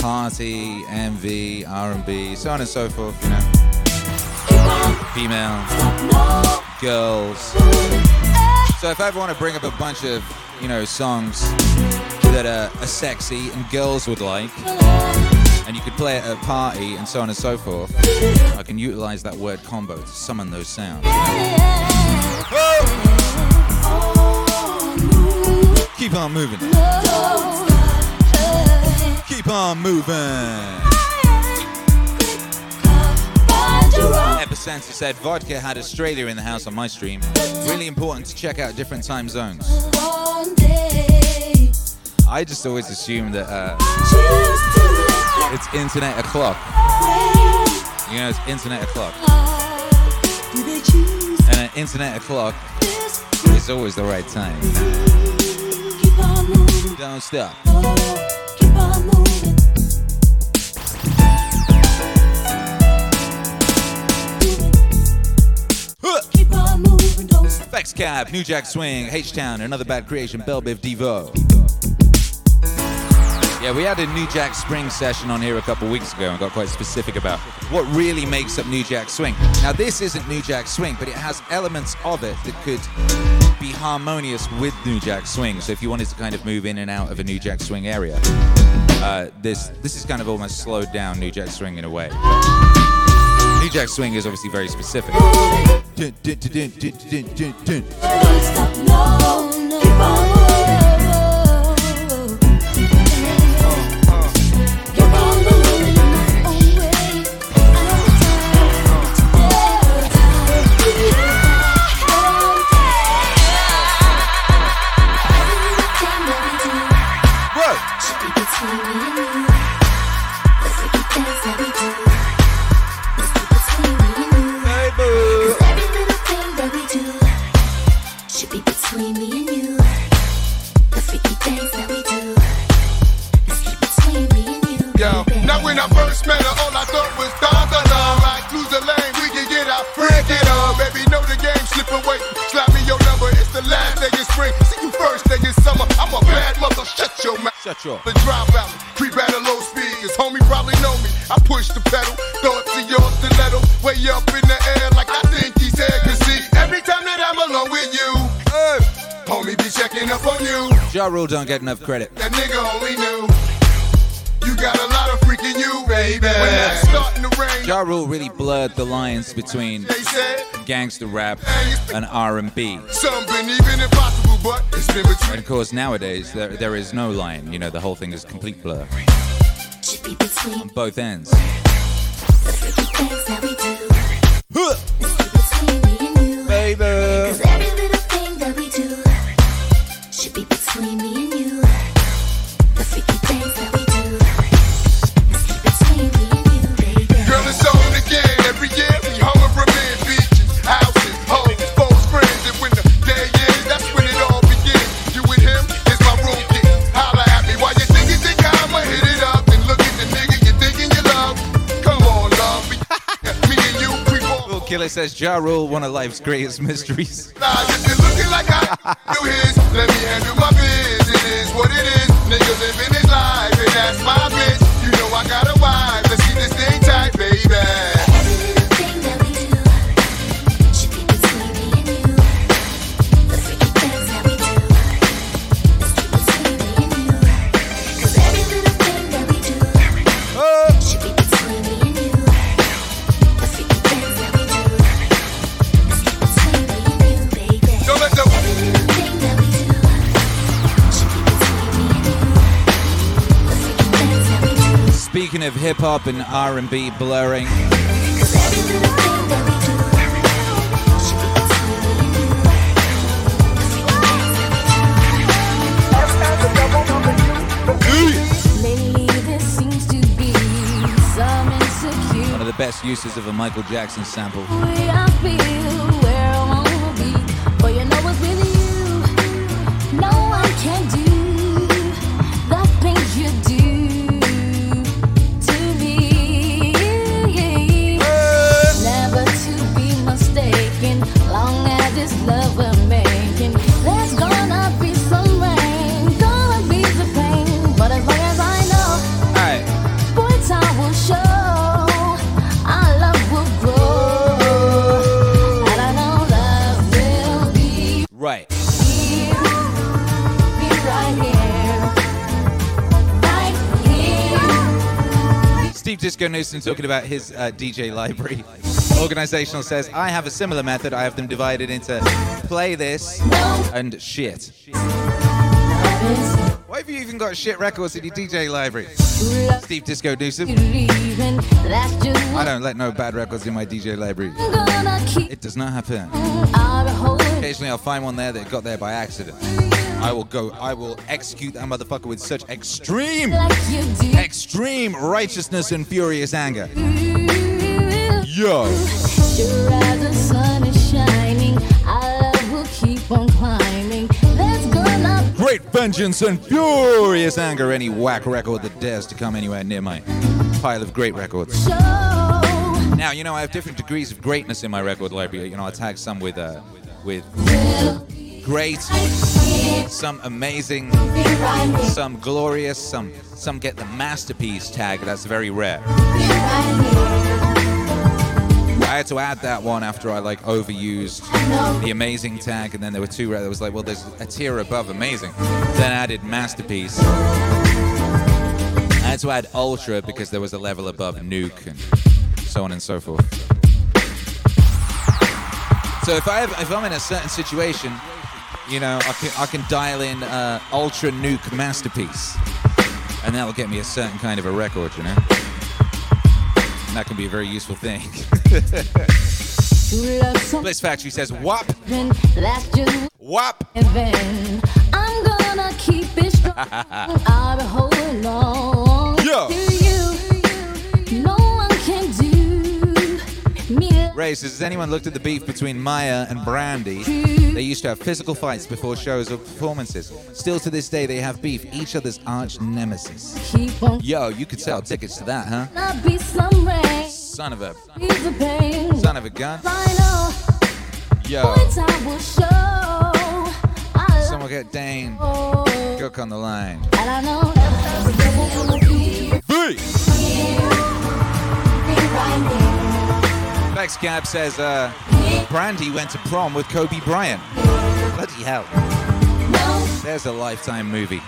party, MV, R&B, so on and so forth. You know, female, girls. So if I ever want to bring up a bunch of, you know, songs that are, are sexy and girls would like, and you could play it at a party and so on and so forth, I can utilize that word combo to summon those sounds. Keep on moving. Keep on moving. Epicenter said vodka had Australia in the house on my stream. Really important to check out different time zones. I just always assume that uh, it's internet o'clock. You know, it's internet o'clock. And at internet o'clock is always the right time. Keep on moving. Don't stop. Vex Cab, New Jack Swing, H Town, another bad creation, Bell Biv DeVoe. Yeah, we had a New Jack Swing session on here a couple weeks ago and got quite specific about what really makes up New Jack Swing. Now, this isn't New Jack Swing, but it has elements of it that could be harmonious with New Jack Swing. So if you wanted to kind of move in and out of a New Jack Swing area, uh, this this is kind of almost slowed down New Jack Swing in a way. New Jack Swing is obviously very specific. Dun, dun, dun, between gangster rap and R&B. some even impossible, but it's been between. And of course, nowadays there, there is no line. You know, the whole thing is complete blur Should be between on both ends. Says Ja Rule, one of life's greatest mysteries. Nah, [LAUGHS] to be some insecurity. one of the best uses of a Michael Jackson sample. Disco Newsom talking about his uh, DJ library. Organizational says, I have a similar method. I have them divided into play this and shit. Why have you even got shit records in your DJ library? Steve Disco Newsom. I don't let no bad records in my DJ library. It does not happen. Occasionally I'll find one there that got there by accident. I will go, I will execute that motherfucker with such extreme, like you do. extreme righteousness and furious anger. Yo. Sure as the sun is shining, our love will keep on climbing. There's gonna Great vengeance and furious anger. Any whack record that dares to come anywhere near my pile of great records. Now, you know, I have different degrees of greatness in my record library. You know, I tag some with, uh, with great, some amazing, some glorious, some, some get the masterpiece tag. That's very rare. I had to add that one after I like overused the amazing tag, and then there were two. There was like, well, there's a tier above amazing. Then added masterpiece. I had to add ultra because there was a level above nuke and so on and so forth. So if I have, if I'm in a certain situation, you know, I can I can dial in uh, ultra nuke masterpiece, and that will get me a certain kind of a record, you know. And that can be a very useful thing. [LAUGHS] Bliss Factory says, "Wop, That's just wop." I'm gonna keep it strong. [LAUGHS] I'll be holding on Ray says, has anyone looked at the beef between Maya and Brandy? They used to have physical fights before shows or performances. Still to this day, they have beef, each other's arch nemesis. Yo, you could sell tickets to that, huh? Son of a, Be the pain. son of a gun. Yo, Boy, time will show. I someone get Dane. Cook on the line. And Next Gab says, uh, Brandy went to prom with Kobe Bryant. Bloody hell. There's a lifetime movie.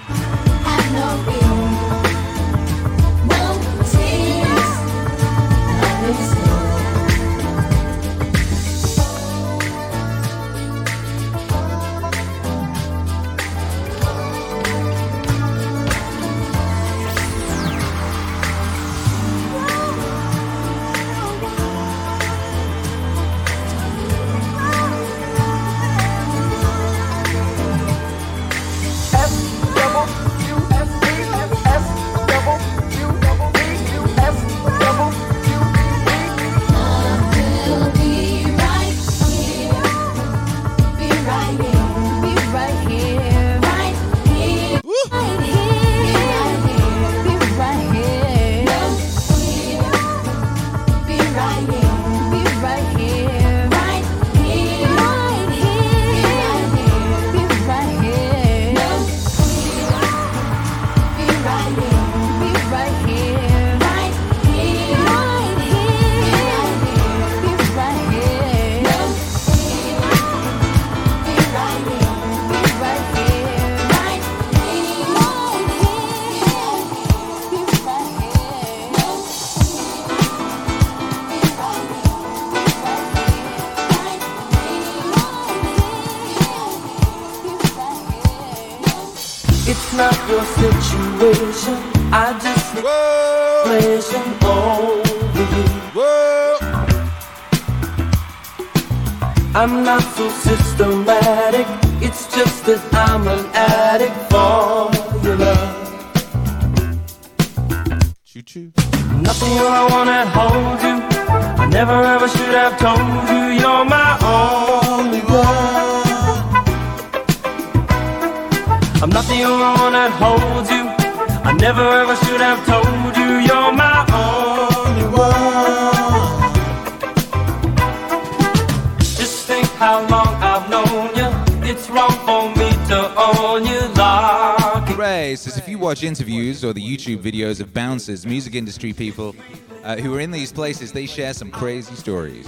Watch interviews or the YouTube videos of bouncers, music industry people uh, who are in these places, they share some crazy stories.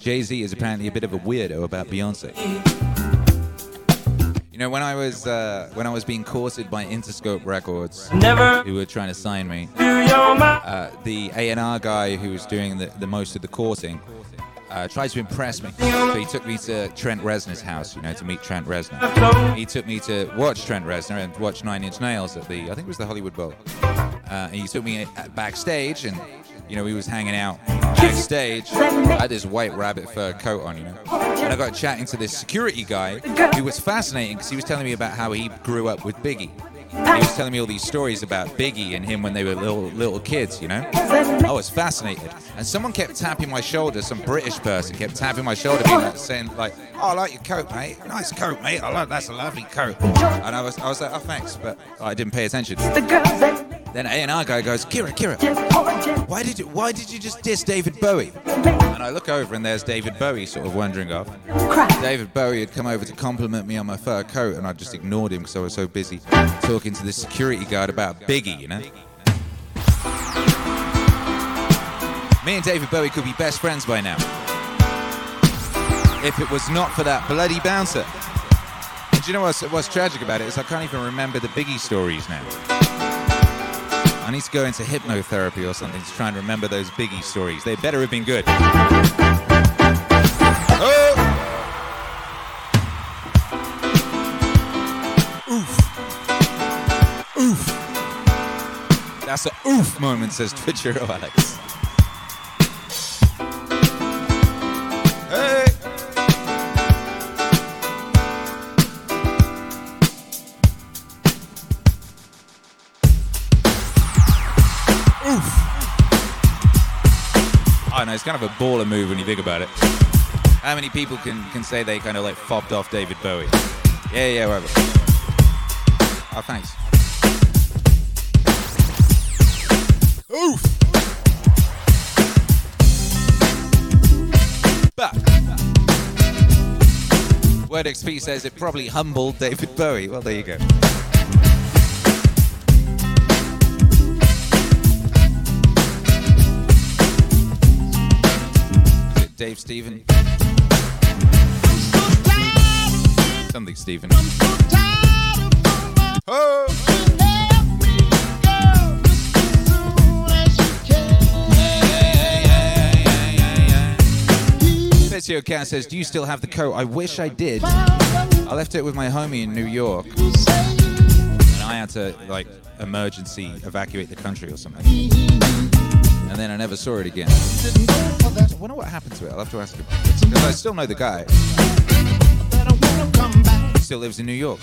Jay Z is apparently a bit of a weirdo about Beyonce. You know, when I was uh, when I was being courted by Interscope Records, Never who were trying to sign me, do you're my uh, the A&R guy who was doing the, the most of the courting uh, tried to impress me. So he took me to Trent Reznor's house, you know, to meet Trent Reznor. He took me to watch Trent Reznor and watch Nine Inch Nails at the, I think it was the Hollywood Bowl. Uh, and he took me backstage and, you know, we was hanging out backstage. I had this white rabbit fur coat on, you know. And I got chatting to this security guy who was fascinating because he was telling me about how he grew up with Biggie. And he was telling me all these stories about Biggie and him when they were little little kids, you know. I was fascinated, and someone kept tapping my shoulder. Some British person kept tapping my shoulder, being like, saying like, "Oh, I like your coat, mate. Nice coat, mate. I like that's a lovely coat." And I was I was like, "Oh, thanks," but I didn't pay attention. Then A and R guy goes, "Kira, Kira, why did you why did you just diss David Bowie?" And I look over and there's David Bowie sort of wandering off. Crap. David Bowie had come over to compliment me on my fur coat, and I just ignored him because I was so busy talking to the security guard about Biggie, you know. Me and David Bowie could be best friends by now. If it was not for that bloody bouncer. And do you know what's, what's tragic about it is I can't even remember the Biggie stories now. I need to go into hypnotherapy or something to try and remember those Biggie stories. They better have been good. Oh! Oof. Oof. That's a oof moment, says Twitcher Alex. Know it's kind of a baller move when you think about it. How many people can, can say they kind of like fobbed off David Bowie? Yeah, yeah, whatever. Oh, thanks. Oof. Word XP says it probably humbled David Bowie. Well, there you go. Dave Stephen? Something Stephen. Oh. Bezio Cat says, Do you still have the coat? I wish I did. I left it with my homie in New York. And I had to, like, emergency evacuate the country or something. And then I never saw it again. I wonder what happened to it. I'll have to ask him. Because I still know the guy. He still lives in New York.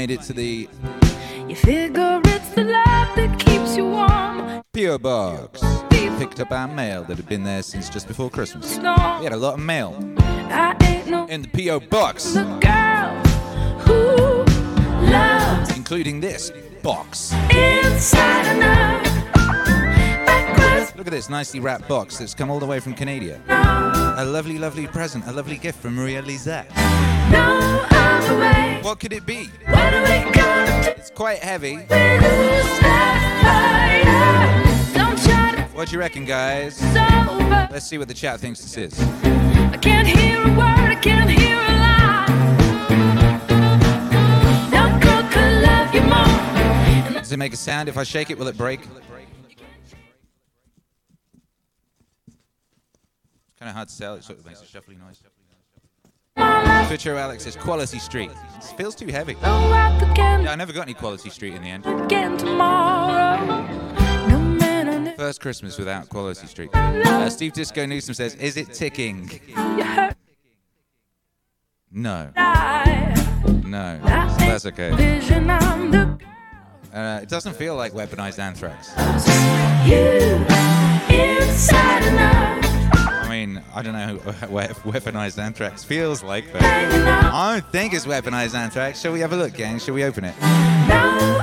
Made it to the You figure it's the love that keeps you warm. P.O. Box. Picked up our mail that had been there since just before Christmas. We had a lot of mail no in the P.O. Box, girl who loves including this box. inside. Look at this nicely wrapped box that's come all the way from Canada. A lovely, lovely present, a lovely gift from Maria Lizak. No. What could it be? What are we gonna? It's quite heavy. Lose that fire. Don't try to What do you reckon, guys? Let's see what the chat thinks this is. I can't hear a word. I can't hear a lie. No girl could love you more. Does it make a sound? If I shake it, will it break? It's kind of hard to tell. It sort of makes a shuffly noise. Twitcher Alex says Quality Street. It feels too heavy. Yeah, I never got any Quality Street in the end. again tomorrow. First Christmas without Quality Street. Uh, Steve Disco Newsom says, Is it ticking? No. No. So that's okay. vision. I'm the Uh, it doesn't feel like weaponized anthrax. Mean, I don't know what weaponized anthrax feels like, but I don't think it's weaponized anthrax. Shall we have a look, gang? Shall we open it? No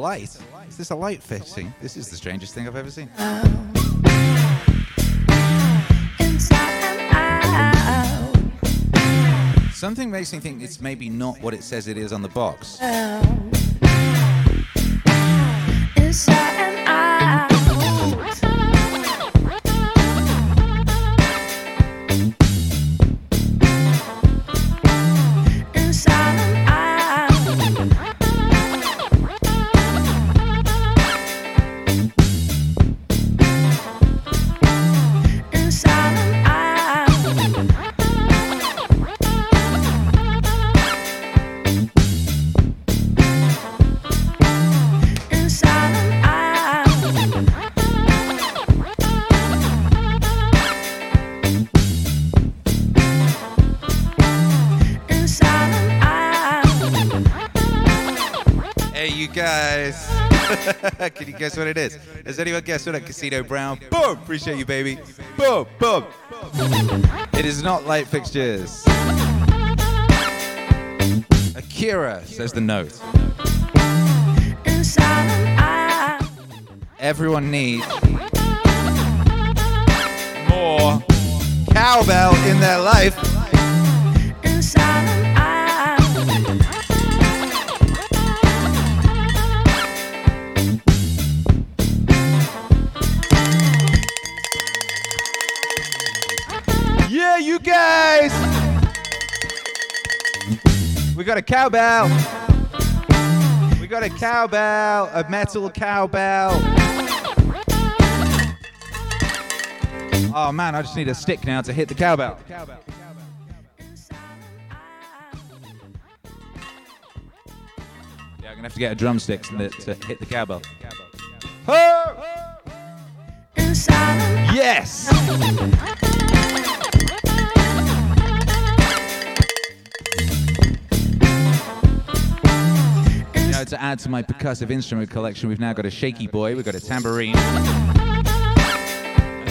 light? Is this a light fitting? This is the strangest thing I've ever seen. Something makes me think it's maybe not what it says it is on the box. [LAUGHS] Can you guess what it is? Does anyone guess what a Casino Brown? Boom! Appreciate you, baby. Boom! Boom! It is not light fixtures. Akira says the note. Inside and out. Everyone needs more cowbell in their life. We got a cowbell. We got a cowbell, a metal cowbell. Oh man, I just need a stick now to hit the cowbell. Yeah, I'm gonna have to get a drumstick to, hit the cowbell. Yes. To add to my percussive instrument collection, we've now got a shaky boy, we've got a tambourine. And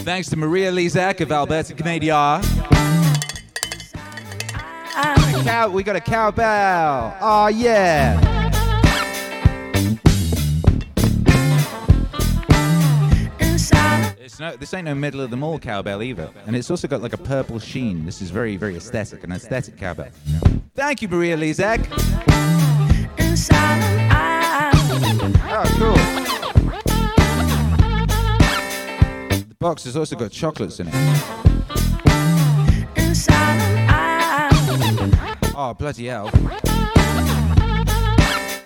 thanks to Maria Lizak of Alberta, Canada. Cow, we got a cowbell. Oh yeah. It's no, this ain't no middle of the mall cowbell either, and it's also got like a purple sheen. This is very, very aesthetic, an aesthetic cowbell. Thank you, Maria Lizak. Oh, cool. The box has also got chocolates in it. Oh, bloody hell.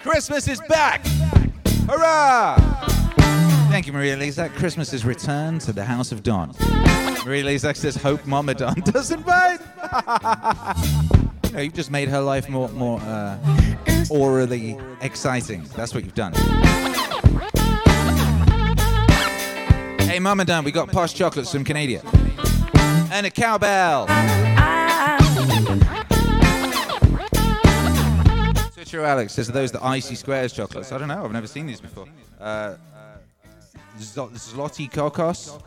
Christmas is back! Hurrah! Thank you, Maria Lizak. Christmas is returned to the House of Don. Maria Lizak says, Hope Mama Don doesn't bite. you know, you've just made her life more, more uh, orally exciting. That's what you've done. Hey, Mama Don, we got posh chocolates from Canada. And a cowbell. Twitcher Alex says, Are those the icy squares chocolates? I don't know. I've never seen these before. Uh, Zlo- Zloty Kokos.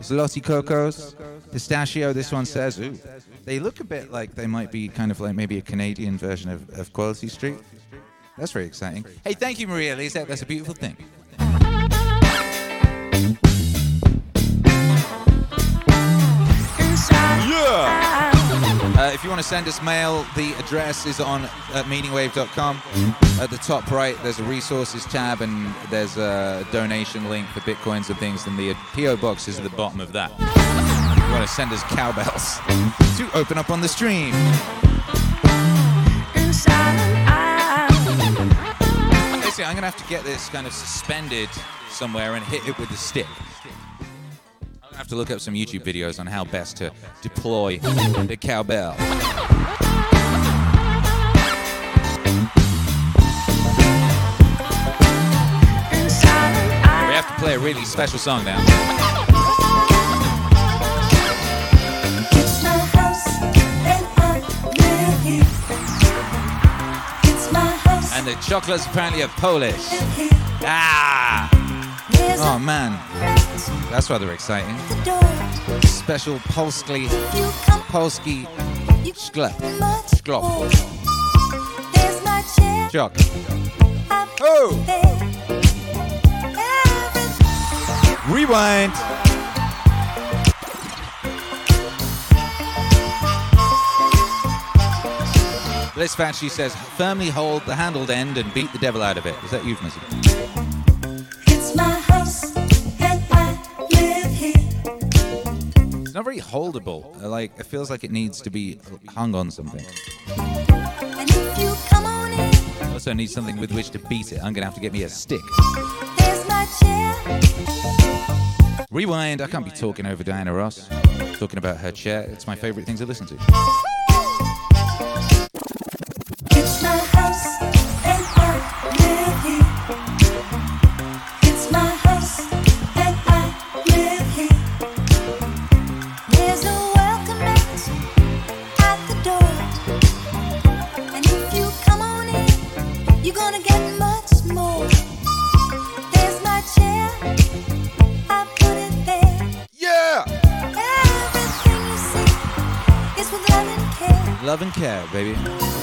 Zloty Cocos, Pistachio, this one says. Ooh. They look a bit like they might be kind of like maybe a Canadian version of, of Quality Street. That's very exciting. Hey, thank you, Maria Lizak. That's a beautiful thing. Yeah! Uh, if you want to send us mail, the address is on uh, meaningwave.com. At the top right, there's a resources tab and there's a donation link for bitcoins and things, and the PO box is at the bottom of that. If you want to send us cowbells to open up on the stream. Basically, I'm going to have to get this kind of suspended somewhere and hit it with a stick. I have to look up some YouTube videos on how best to deploy the cowbell. We have to play a really special song now. It's my house and I live here. It's my house And the chocolates apparently are Polish. Ah! Oh man, that's rather exciting. Special Polski, Polski sklep. Sklop. Choc. Oh! Rewind. Bliss Factory says, firmly hold the handled end and beat the devil out of it. Is that euphemism? Holdable. Uh, Like, it feels like it needs to be hung on something. And if you come on in, Also needs something with which to beat it. I'm gonna have to get me a stick. there's my chair. Rewind. I can't be talking over Diana Ross. Talking about her chair. It's my favorite thing to listen to. Care, baby.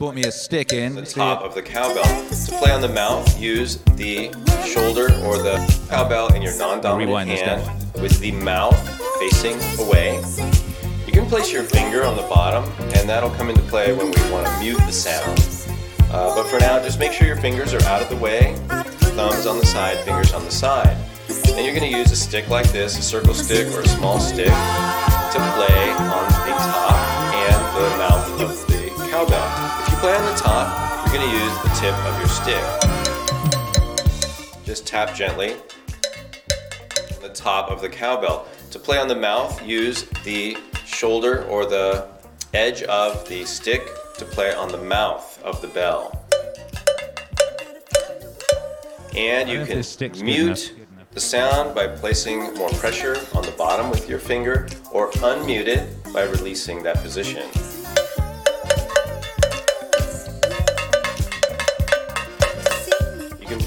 Bought me a stick in. The top of the cowbell. To play on the mouth, use the shoulder or the cowbell in your non-dominant hand with the mouth facing away. You can place your finger on the bottom, and that'll come into play when we want to mute the sound. Uh, but for now, just make sure your fingers are out of the way. Thumbs on the side, fingers on the side. And you're going to use a stick like this, a circle stick or a small stick, to play on the top and the mouth you're going to use the tip of your stick. Just tap gently on the top of the cowbell. To play on the mouth, use the shoulder or the edge of the stick to play on the mouth of the bell. And you can this stick's good mute the sound by placing more pressure on the bottom with your finger or unmute it by releasing that position.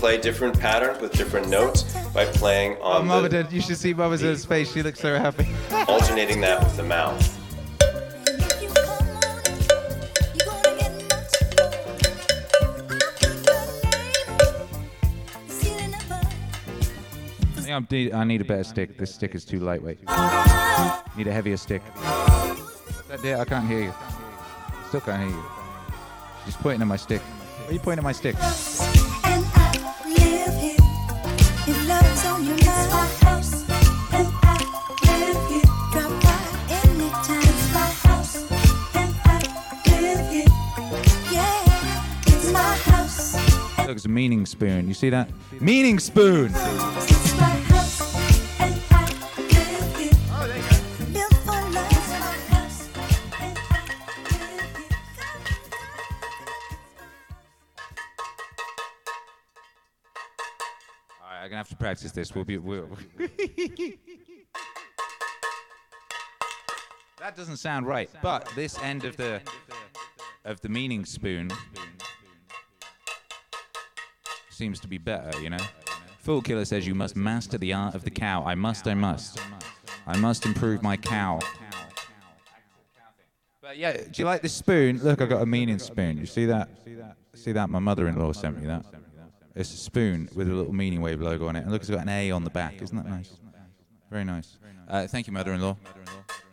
Play different patterns with different notes by playing Oh, on the, did. You should see Mother's face. She looks so happy. alternating that with the mouth. I think I'm need, I need a better stick. This stick is too lightweight. Need a heavier stick. That there, I can't hear you. Still can't hear you. She's pointing at my stick. Why are you pointing at my stick? Meaning spoon. You see that? Meaning spoon. Practice this. We'll be. We'll... that doesn't sound right. But this end of the of the meaning spoon seems to be better. You know. Fool Killer says you must master the art of the cow. I must. I must. I must improve my cow. But yeah, do you like this spoon? Look, I got a meaning spoon. You see that? See that? My mother-in-law sent me that. It's a spoon with a little meaning wave logo on it. And look, it's got an A on the back. Isn't that nice? Very nice. Uh, thank you, mother-in-law. Yeah, I'm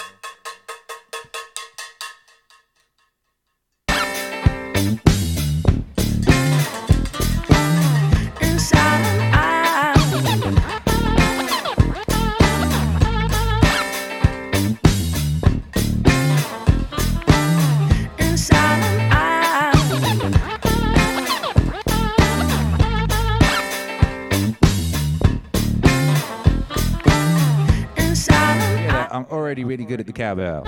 already really good at the cowbell.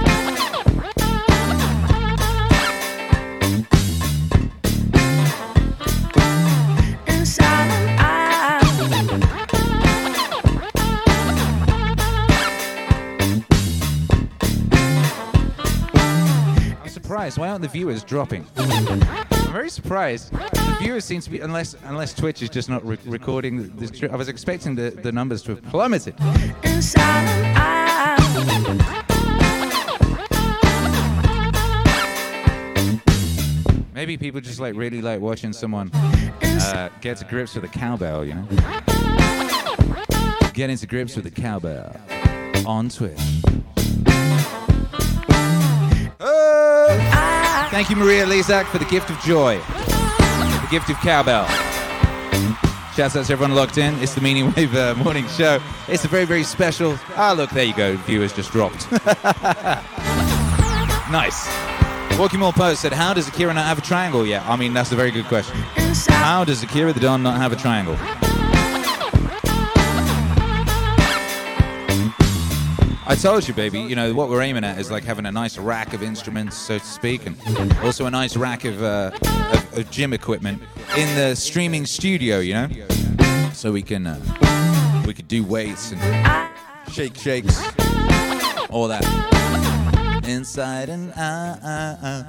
I'm surprised. Why aren't the viewers dropping? I'm very surprised. The viewers seem to be, unless unless Twitch is just not re- recording. This, I was expecting the, the numbers to have plummeted. Maybe people just like really like watching someone uh, get to grips with a cowbell, you know? Get into grips with a cowbell on Twitch. Oh! Thank you, Maria Lizak, for the gift of joy, the gift of cowbell. Shouts out to everyone locked in. It's the Meaning Wave uh, morning show. It's a very, very special. Ah, look, there you go. Viewers just dropped. [LAUGHS] nice. More Post said, How does Akira not have a triangle yet? I mean, that's a very good question. How does Akira the Don not have a triangle? I told you, baby, you know, what we're aiming at is like having a nice rack of instruments, so to speak, and also a nice rack of, uh, of, of gym equipment in the streaming studio, you know? So we can, uh, we could do weights and shake shakes, all that. Inside and out.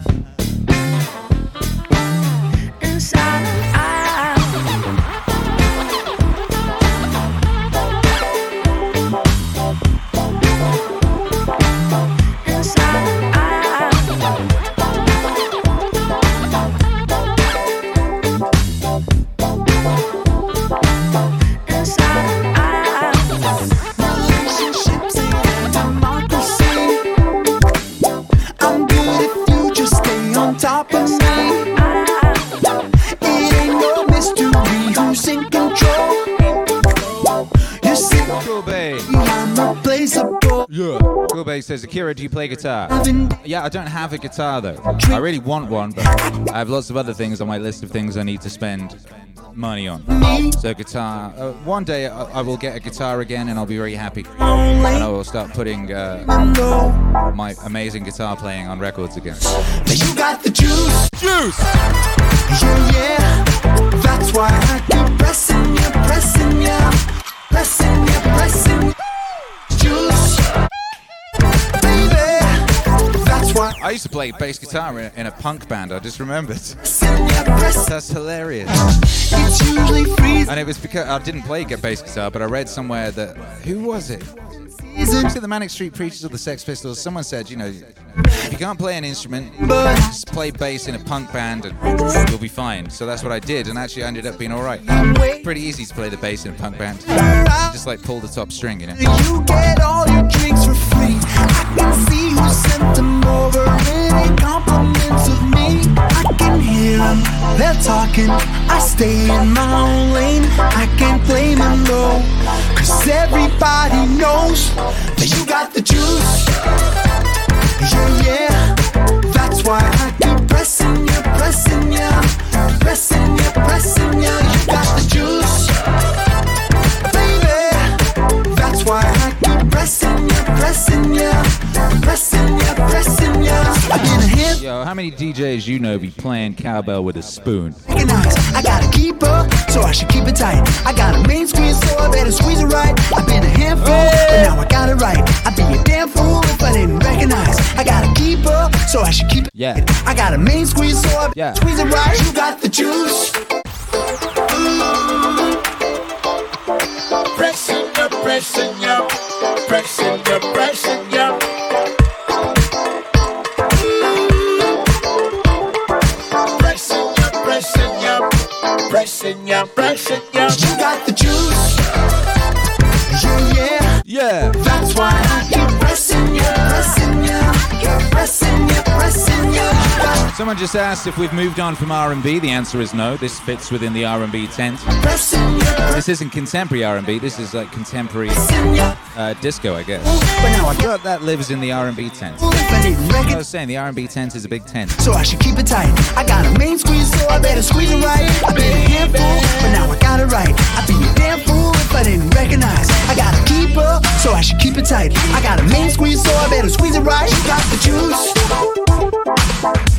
I'ma says, Akira, do you play guitar? Yeah, I don't have a guitar though. I really want one, but I have lots of other things on my list of things I need to spend money on. So guitar. Uh, one day I, I will get a guitar again, and I'll be very happy. And I will start putting uh, my amazing guitar playing on records again. You got the juice. Juice. Yeah, yeah. That's why I keep pressing you, pressing you, pressing you, pressing. Juice. I used to play bass guitar in, in a punk band. I just remembered. That's hilarious. It's usually freezing. And it was because I didn't play get bass guitar, but I read somewhere that who was it? It the Manic Street Preachers or the Sex Pistols? Someone said, you know, if you can't play an instrument, just play bass in a punk band and you'll be fine. So that's what I did, and actually I ended up being all right. Pretty easy to play the bass in a punk band. Just like pull the top string, you know. You get all your drinks for free. I can see who sent them over. Any compliments of me, I can hear them. They're talking. I stay in my own lane. I can't blame them though. Cause everybody knows that you got the juice. Yeah, yeah. That's why I keep pressing you, pressing you, pressing you, pressing you. You got the juice baby. That's why I keep pressing you, pressing you, pressing you, Yo, how many DJs you know be playing cowbell with a spoon? I gotta keep up, so I should keep it tight. I got a main squeeze, so I better squeeze it right. I've been a handful, but now I got it right. I'd be a damn fool if I didn't recognize. I gotta keep up, so I should keep it. Yeah. I got a main squeeze, so I Yeah. squeeze it right. You got the juice. Pressing you, pressing you, pressing you, pressing you, pressing you. You got the juice. Yeah, yeah. Yeah. That's why Someone just asked if we've moved on from R&B. The answer is no. This fits within the R&B tent. This isn't contemporary R&B. This is like contemporary uh, disco, I guess. But that lives in the R&B tent. I was saying the R&B tent is a big tent. So I should keep it tight. I got a main squeeze, so I better squeeze it right. I've been a handful, but now I got it right. I'd be a damn fool if I didn't recognize. I gotta keep so I should keep it tight. I got a main squeeze, so I better squeeze it right. You got the juice.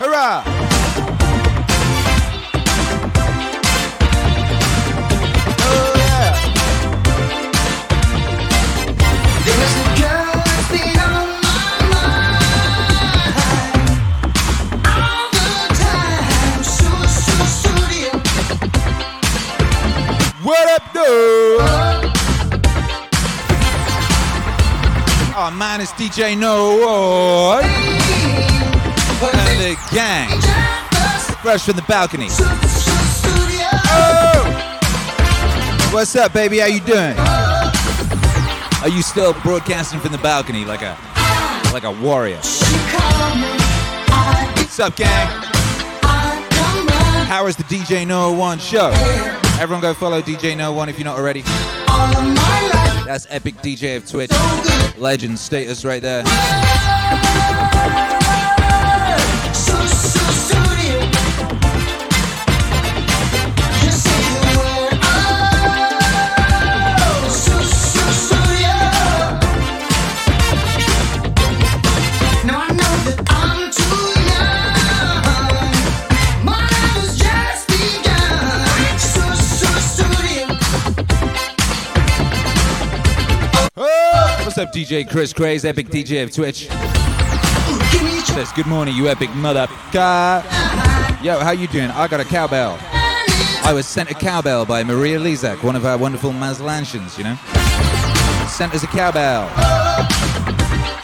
Hurrah! Oh man, it's DJ No and the gang. Fresh from the balcony. Oh! What's up, baby? How you doing? Are you still broadcasting from the balcony like a like a warrior? What's up, gang? How is the DJ No One show? Everyone go follow DJ No One if you're not already. That's epic DJ of Twitch. Legend status right there. What's up, DJ Chris Craze, epic DJ of Twitch? Says good morning, you epic mother. Yo, how you doing? I got a cowbell. I was sent a cowbell by Maria Lizak, one of our wonderful Maslantians, you know. Sent us a cowbell.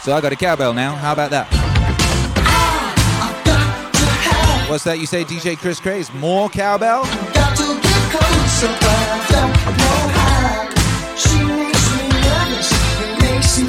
So I got a cowbell now. How about that? What's that you say, DJ Chris Craze? More cowbell?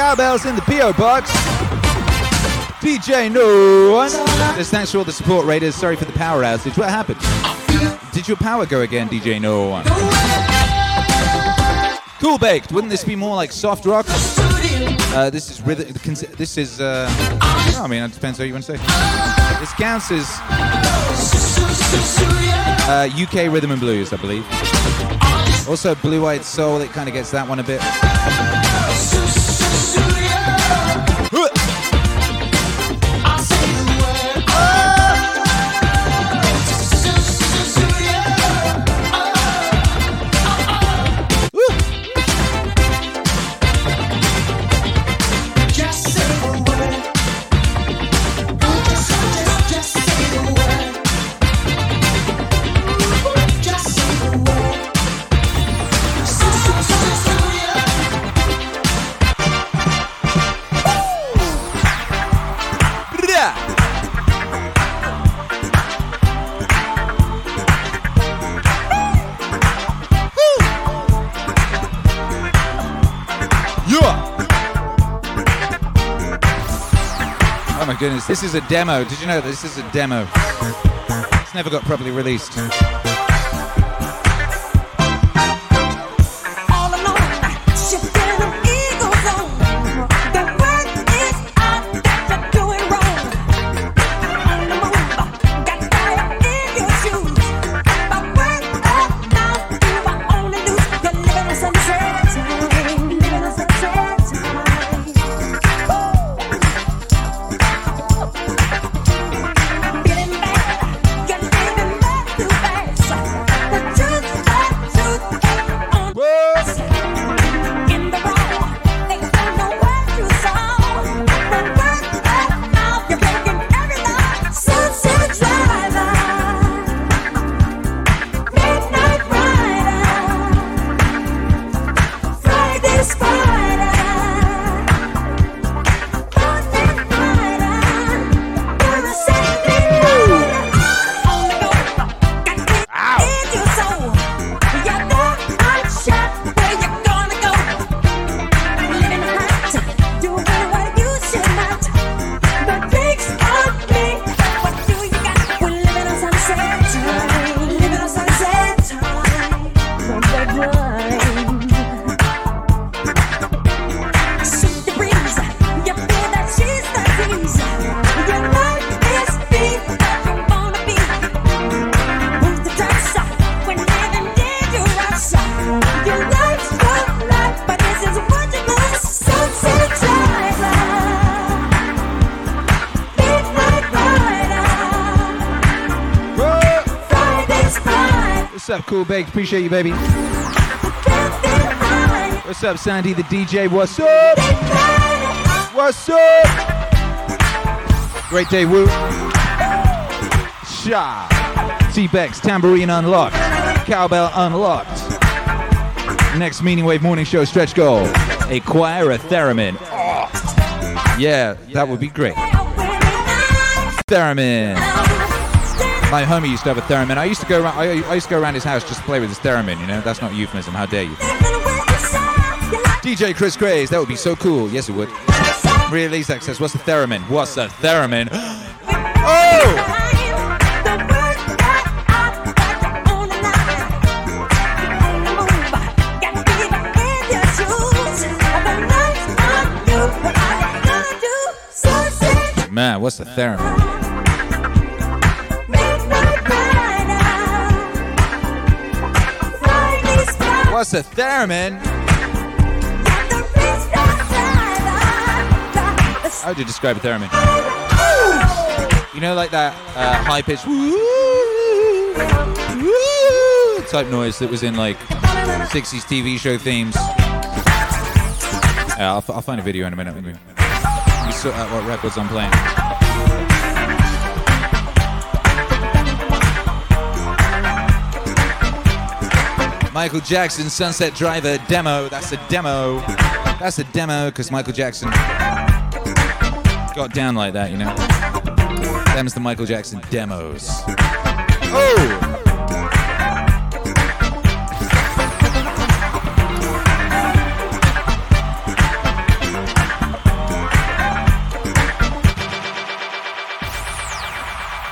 Cowbells in the P.O. box. DJ No One. Just thanks for all the support, Raiders. Sorry for the power outage. What happened? Did your power go again, DJ No One? Cool baked. Wouldn't this be more like soft rock? Uh, this is rhythm. This is. Uh, I mean, it depends how you want to say. This counts as uh, UK rhythm and blues, I believe. Also, Blue Eyed Soul. It kind of gets that one a bit. This is a demo. Did you know this is a demo? It's never got properly released. Cool Baked? Appreciate you, baby. What's up, Sandy the DJ? What's up? What's up? Great day, Woo. Sha. T-Bex, tambourine unlocked. Cowbell unlocked. Next Meaning Wave morning show stretch goal. Acquire a theremin. Oh. Yeah, that would be great. Theremin. My homie used to have a theremin. I used to go around. I, I used to go around his house just to play with his theremin. You know, that's not euphemism. How dare you? DJ Chris Grays. That would be so cool. Yes, it would. Release access. What's a theremin? What's a theremin? [GASPS] oh! Man, what's a theremin? What's a theremin? How would you describe a theremin? You know, like that uh, high pitched type noise that was in like 60s TV show themes. Yeah, I'll, I'll find a video in a minute. Me, let me what records I'm playing. Michael Jackson Sunset Driver demo. That's a demo. That's a demo because Michael Jackson got down like that, you know. Them's the Michael Jackson demos. Oh!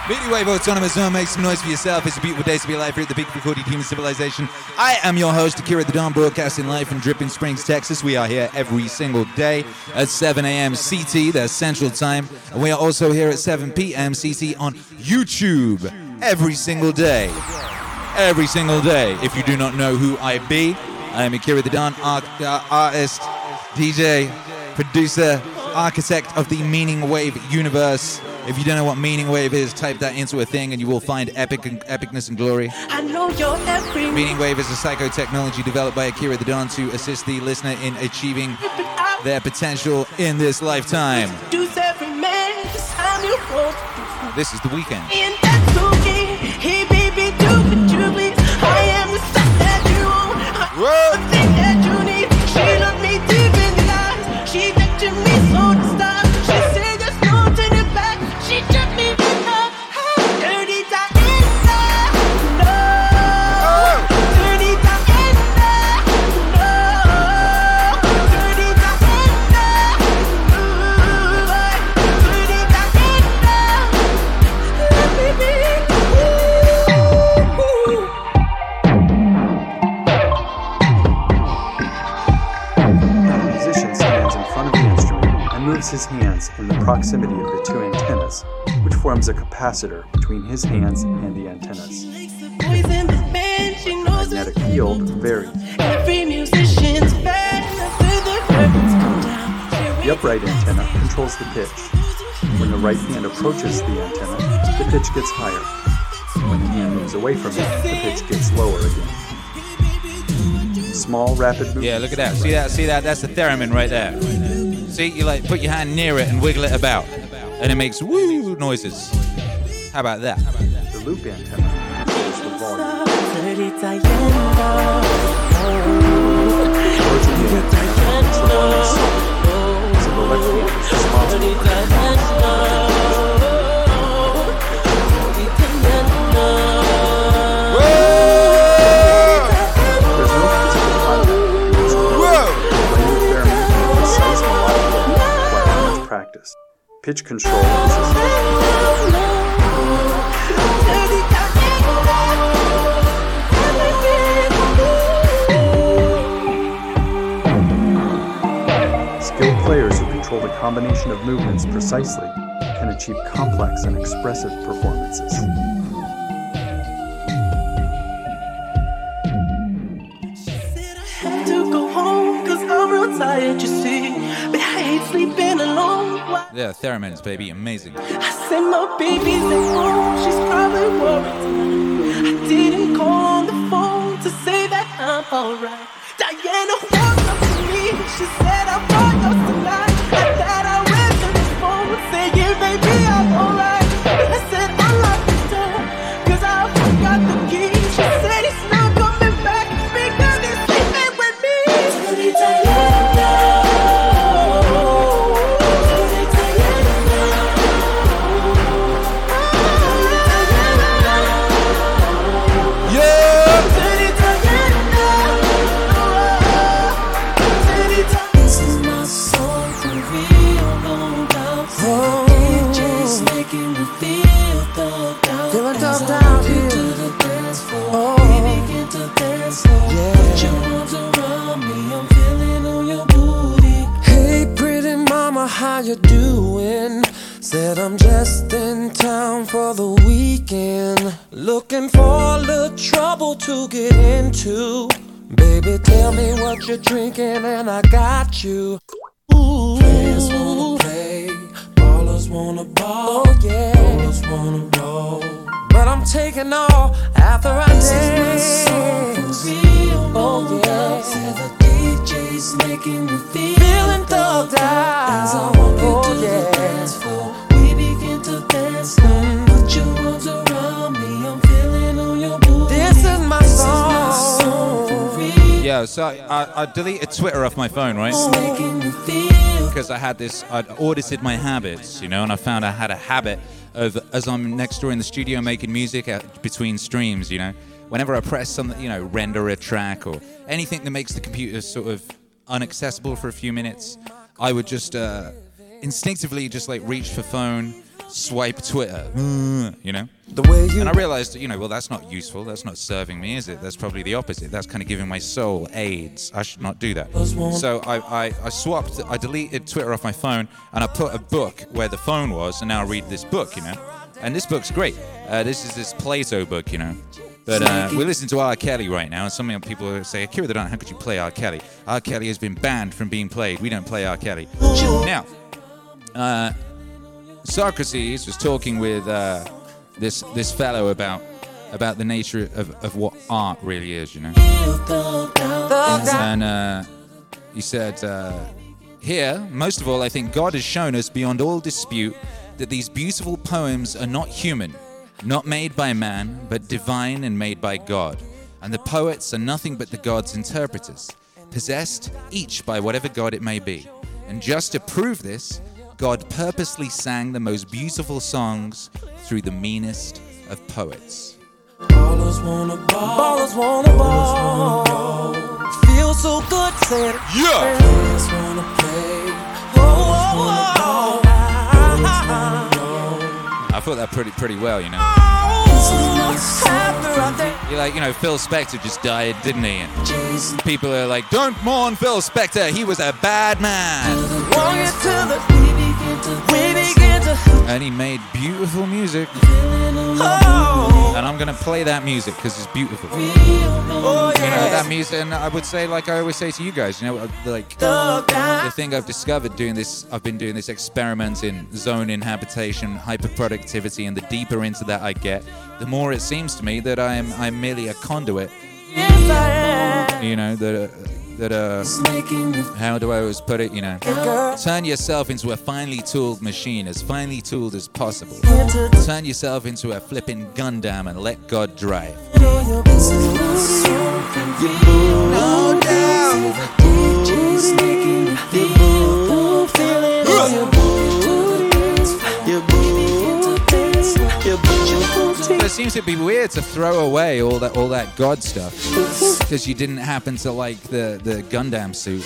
Meaning Wave Autonomous Zone, make some noise for yourself. It's a beautiful day to be alive here at the of recorded human civilization. I am your host, Akira the Don, broadcasting live from Dripping Springs, Texas. We are here every single day at 7 a.m. CT, that's Central Time. And we are also here at 7 p.m. CT on YouTube every single day. Every single day. If you do not know who I be, I am Akira the Don, ar- uh, artist, DJ, producer, architect of the Meaning Wave universe. If you don't know what Meaning Wave is, type that into a thing and you will find epic and, epicness and glory. I know you're every Meaning Wave is a psychotechnology developed by Akira the Don to assist the listener in achieving their potential in this lifetime. Do's every man. This time you won't. This is the weekend. In proximity of the two antennas, which forms a capacitor between his hands and the antennas. The band, she knows Magnetic field varies. every musician's fan. After the curtains come down, The upright antenna controls the pitch. When the right hand approaches the antenna, the pitch gets higher. When the hand moves away from it, the pitch gets lower again. Small, rapid movements. Yeah, look at that. See that? See that? That's the theremin right there. See, you like put your hand near it and wiggle it about, and it makes woo noises. How about that? The loop antenna Pitch control. Skilled players who control the combination of movements precisely can achieve complex and expressive performances. Yeah, theremins, baby, amazing. I said my baby's at home, she's probably worried. I didn't call on the phone to say that I'm alright. Diana I, deleted Twitter off my phone, right? Because I had this, I'd audited my habits, you know, and I found I had a habit of, as I'm next door in the studio making music at, between streams, you know, whenever I press something, you know, render a track or anything that makes the computer sort of unaccessible for a few minutes, I would just uh, instinctively just like reach for phone, swipe Twitter, you know. The way you And I realized, you know, well, that's not useful. That's not serving me, is it? That's probably the opposite. That's kind of giving my soul AIDS. I should not do that. So I, I, I swapped, I deleted Twitter off my phone and I put a book where the phone was, and now I read this book, you know. And this book's great. Uh, this is this Plato book, you know. But uh, we're listening to R. Kelly right now, and some people say, Akira the Don, how could you play R. Kelly? R. Kelly has been banned from being played. We don't play R. Kelly. Now, uh, Socrates was talking with uh, this this fellow about about the nature of, of what art really is, you know. And uh, he said, uh, here, most of all, I think God has shown us beyond all dispute that these beautiful poems are not human, not made by man, but divine and made by God. And the poets are nothing but the God's interpreters, possessed each by whatever God it may be. And just to prove this, God purposely sang the most beautiful songs through the meanest of poets. Ballers wanna ball. Ballers wanna ball. Feel so good, said. Yeah. Players wanna play. Oh, oh, oh. I thought that pretty pretty well, you know. After You're like, you know, Phil Spector just died, didn't he? And people are like, don't mourn Phil Spector, he was a bad man. Walk into the we begin to And he made beautiful music. oh, And I'm gonna play that music because it's beautiful. oh You know, that music, and I would say, like I always say to you guys, you know, uh, like the thing I've discovered doing this, I've been doing this experiment in zone inhabitation, hyper productivity, and the deeper into that I get, the more it seems to me that I'm I'm merely a conduit. Yes, You know that uh, that uh, how do I always put it? You know, turn yourself into a finely tooled machine, as finely tooled as possible. Turn yourself into a flipping Gundam and let God drive. No seems to be weird to throw away all that all that God stuff because you didn't happen to like the the Gundam suit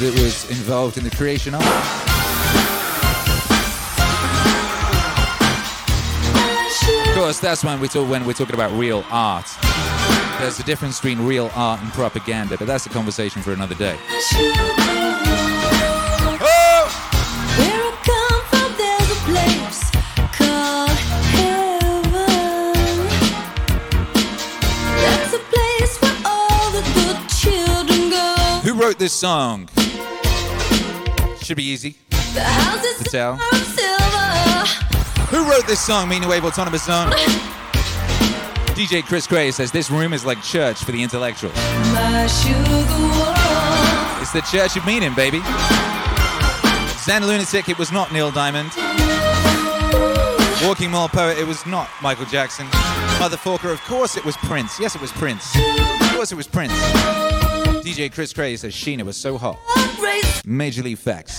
that was involved in the creation of. Of course, that's when we talk when we're talking about real art. There's a difference between real art and propaganda, but that's a conversation for another day. Wrote this song? Should be easy to tell. are of silver. Who wrote this song, Meaning Wave Autonomous Zone? DJ Chris Gray says this room is like church for the intellectual. My sugar water. It's the church of meaning, baby. Zen Lunatic, it was not Neil Diamond. Walking Mall Poet, it was not Michael Jackson. Motherfucker, of course it was Prince. Yes, it was Prince. Of course it was Prince. DJ Chris Gray says Sheena was so hot. Major League Facts.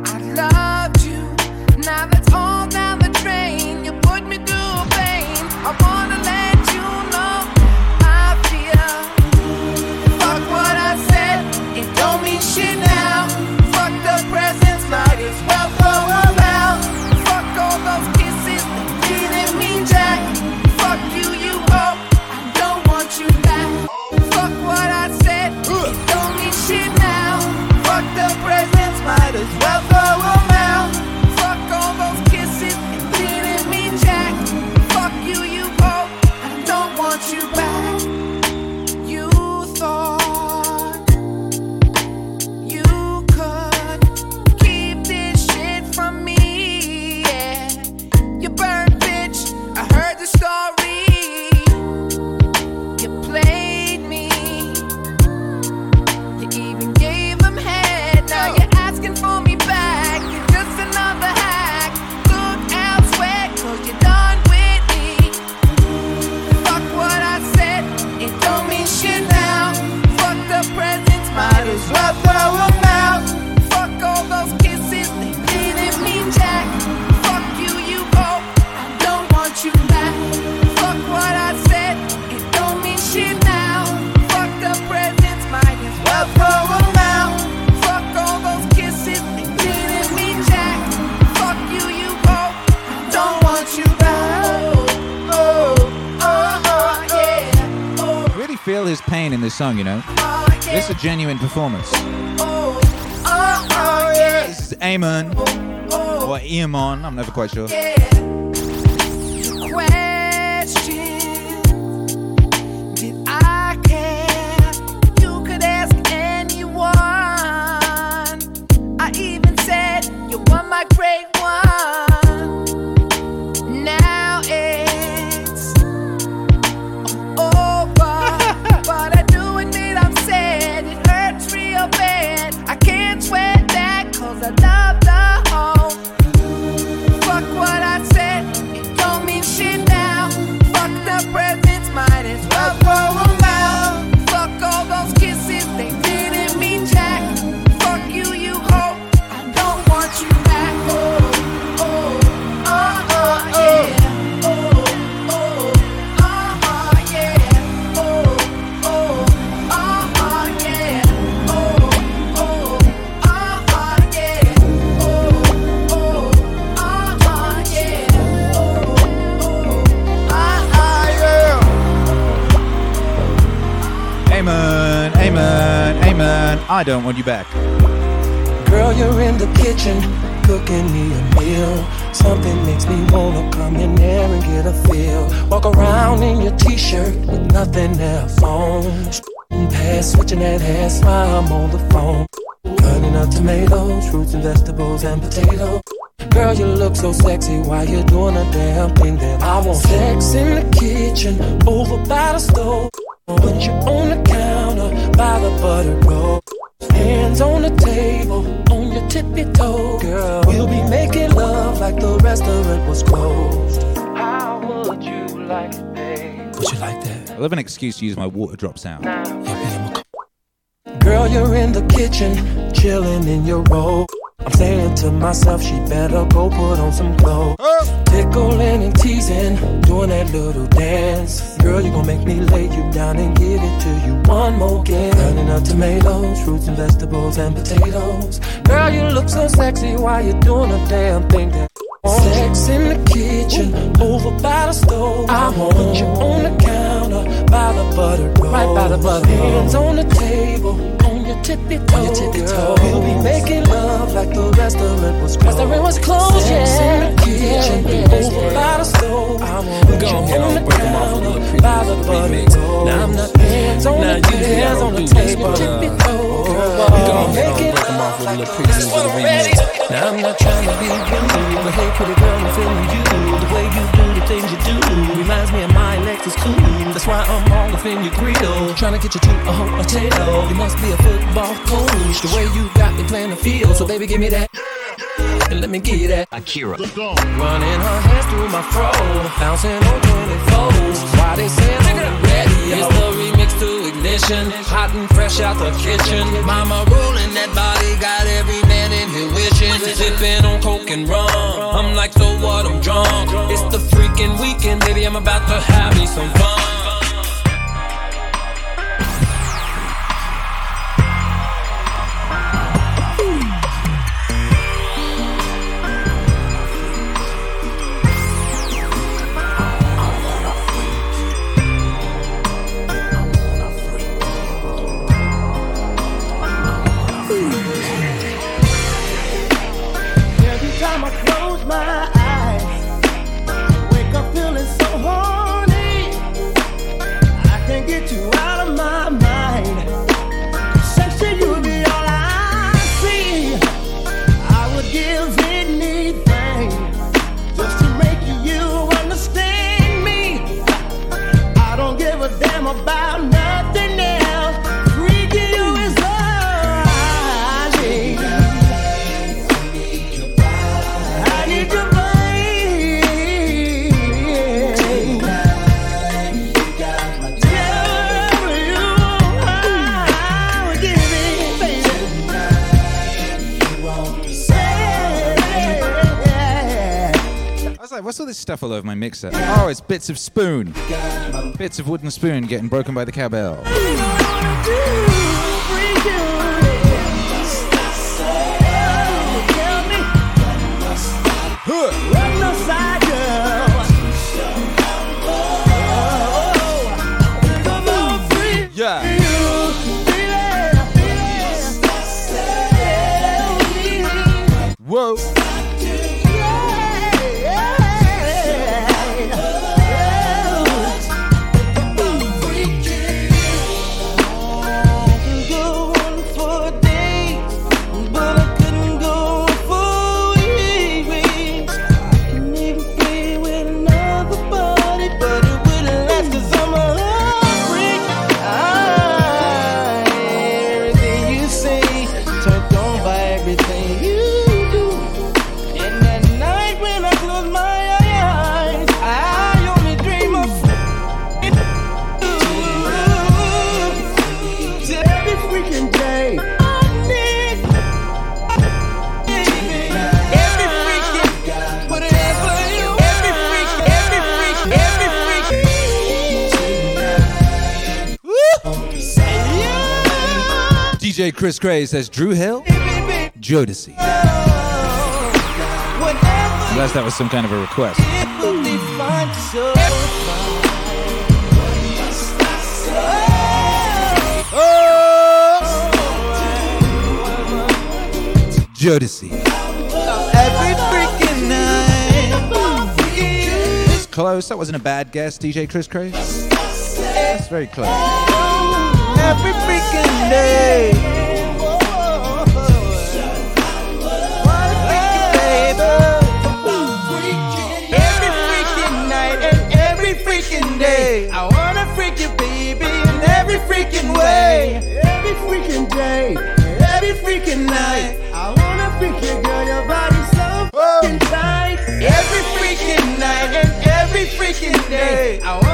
song, you know. This is a genuine performance. Oh, oh, oh, this is Amon or Eamon, I'm never quite sure. don't Want you back. used to use my water drop sound. Girl, you're in the kitchen, chilling in your robe. I'm saying to myself, she better go put on some clothes. Oh. Tickling and teasing, doing that little dance. Girl, you gonna make me lay you down and give it to you one more again. Turning up tomatoes, fruits and vegetables and potatoes. Girl, you look so sexy, why you doing a damn thing that Sex in the kitchen, Ooh. over by the stove. I want you by Hands on the table, on your tippy toe. On your tippy toe. We'll be making love like the restaurant was closed. Restaurant was closed, yeah. in the kitchen, Yeah, yeah, over yeah. by the stove. I want you Go ahead on the break 'em off with a counter, by the remix. Now I'm not- hands on Now the I hands on the table, uh, tippy toe. We go ahead and Make break it them off with a little preview with remix. Now I'm not trying to be rude, but hey, pretty girl, I'm feeling you. The way you do the things you do reminds me of my Lexus cool. That's why I'm all up in your grill, trying to get you to a hotel. You must be a football coach. The way you got me playing the field, so baby, give me that. And let me you that. Akira. Running her hands through my fro, bouncing on 24s. Why they say I'm radio? It's the hot and fresh out the kitchen. Mama rolling that body, got every man in here wishing. Sipping on coke and rum. I'm like, so what? I'm drunk. It's the freaking weekend, baby. I'm about to have me some fun. Stuff all over my mixer? Oh, it's bits of spoon. Bits of wooden spoon getting broken by the cowbell. DJ Chris Gray says Dru Hill, Jodeci. Unless that was some kind of a request. Jodeci. Every freaking night. It's close. That wasn't a bad guess, DJ Chris Gray. That's very close. Every freaking day. Every freaking night every freaking day. I wanna freak you, baby, in every freaking way. Every freaking day, every freaking night. I wanna freak you, girl, your body's so tight. Every freaking night and every freaking day. I wanna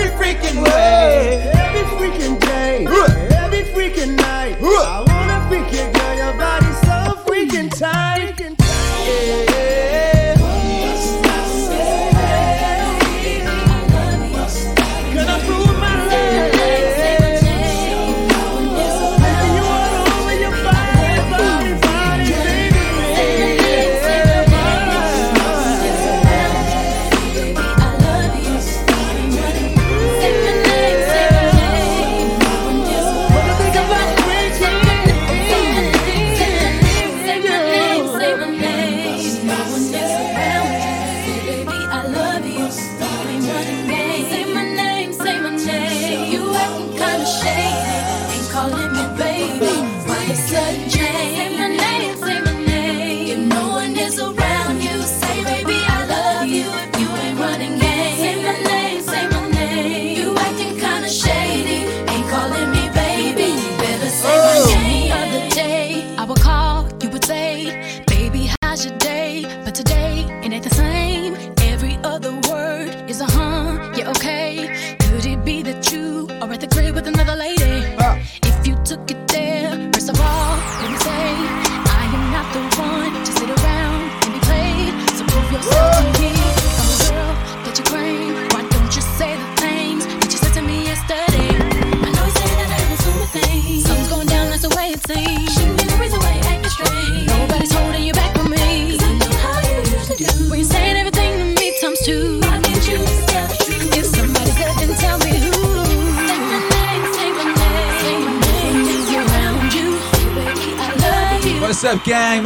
every freaking way.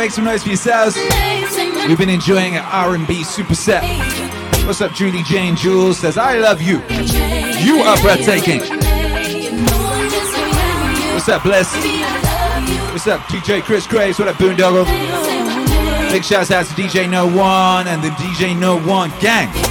make some noise for yourselves. We've been enjoying an R&B superset. What's up, Judy Jane Jules says, I love you. You are breathtaking. What's up, Bliss? What's up, DJ Chris Graves? What up, Boondoggle? Big shouts out to DJ No One and the DJ No One gang.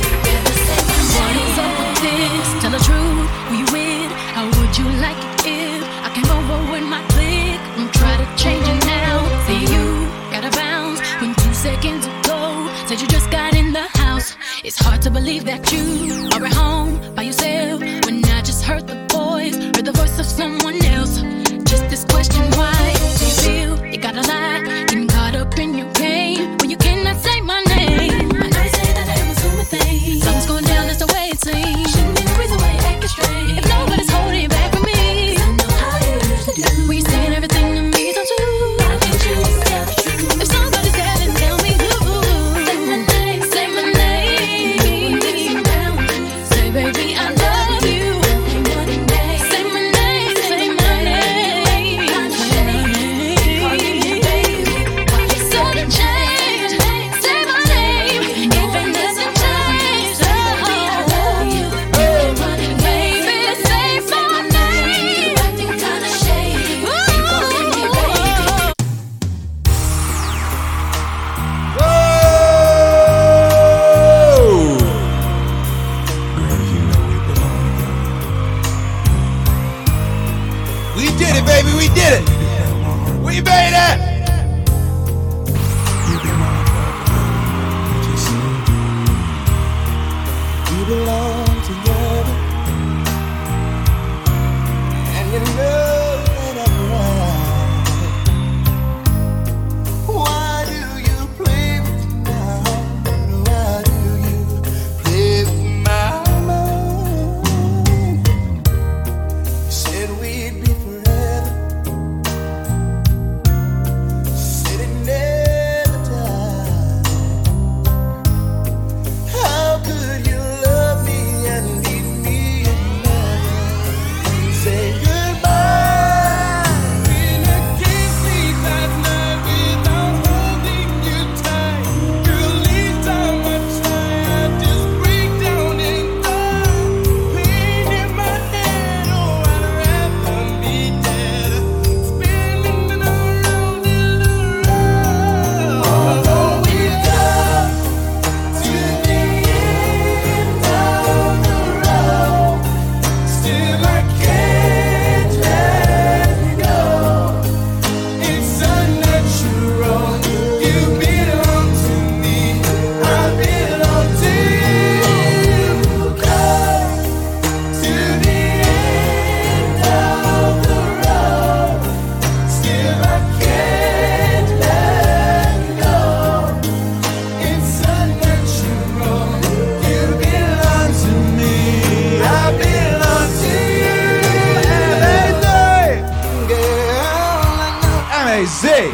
crazy. Eh?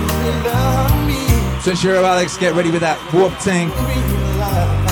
So, sure, Alex, get ready with that warp tank.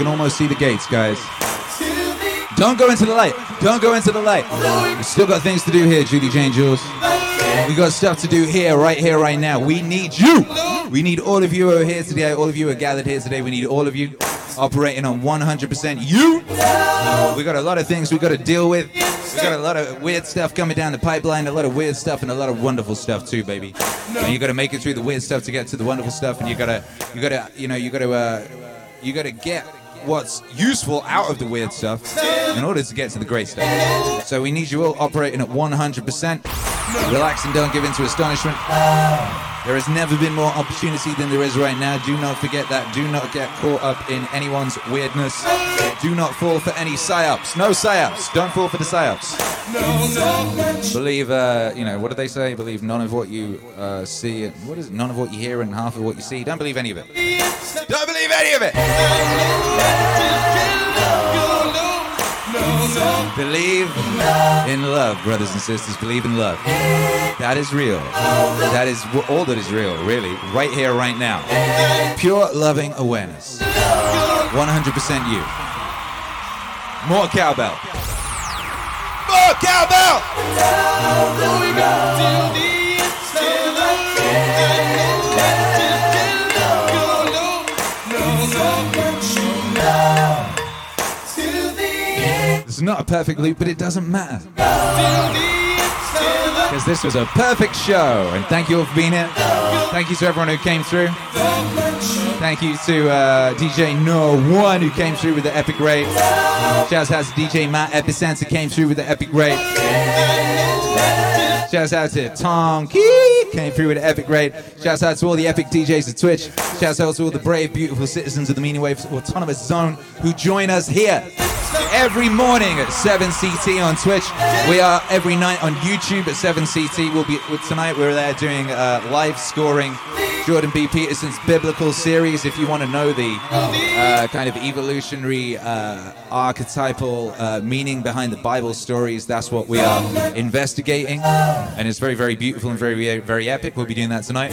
Can almost see the gates, guys. Don't go into the light. Don't go into the light. We still got things to do here, Judy Jane Jules. We got stuff to do here, right here, right now. We need you. We need all of you who are here today. All of you are gathered here today. We need all of you operating on 100% you. We got a lot of things we got to deal with. We got a lot of weird stuff coming down the pipeline. A lot of weird stuff and a lot of wonderful stuff too, baby. And you got to make it through the weird stuff to get to the wonderful stuff. And you gotta, you gotta, you know, you gotta, uh, you gotta get what's useful out of the weird stuff in order to get to the great stuff. So we need you all operating at 100%. Relax and don't give in to astonishment. There has never been more opportunity than there is right now. Do not forget that. Do not get caught up in anyone's weirdness. Do not fall for any psyops. No psyops. Don't fall for the psyops. Believe, uh, you know, what do they say? Believe none of what you uh, see. What is it? None of what you hear and half of what you see. Don't believe any of it. Don't believe any of it. Believe in love, brothers and sisters. Believe in love. That is real. That is all that is real, really. Right here, right now. Pure loving awareness. 100% you. More cowbell. More cowbell! It's not a perfect loop, but it doesn't matter. Because this was a perfect show. And thank you all for being here. Thank you to everyone who came through. Thank you to uh, DJ No One who came through with the epic rate. Shouts out to DJ Matt Epicenter came through with the epic rate. Shouts out to Tom Key came through with an epic rate. Shouts out to all the epic DJs of Twitch. Shouts out to all the brave, beautiful citizens of the Meaning Waves Autonomous Zone who join us here every morning at 7CT on Twitch. We are every night on YouTube at 7CT. We'll be tonight. We're there doing uh, live scoring Jordan B. Peterson's biblical series. If you want to know the uh, kind of evolutionary, uh, archetypal uh, meaning behind the Bible stories, that's what we are investigating, and it's very, very beautiful and very, very epic. We'll be doing that tonight.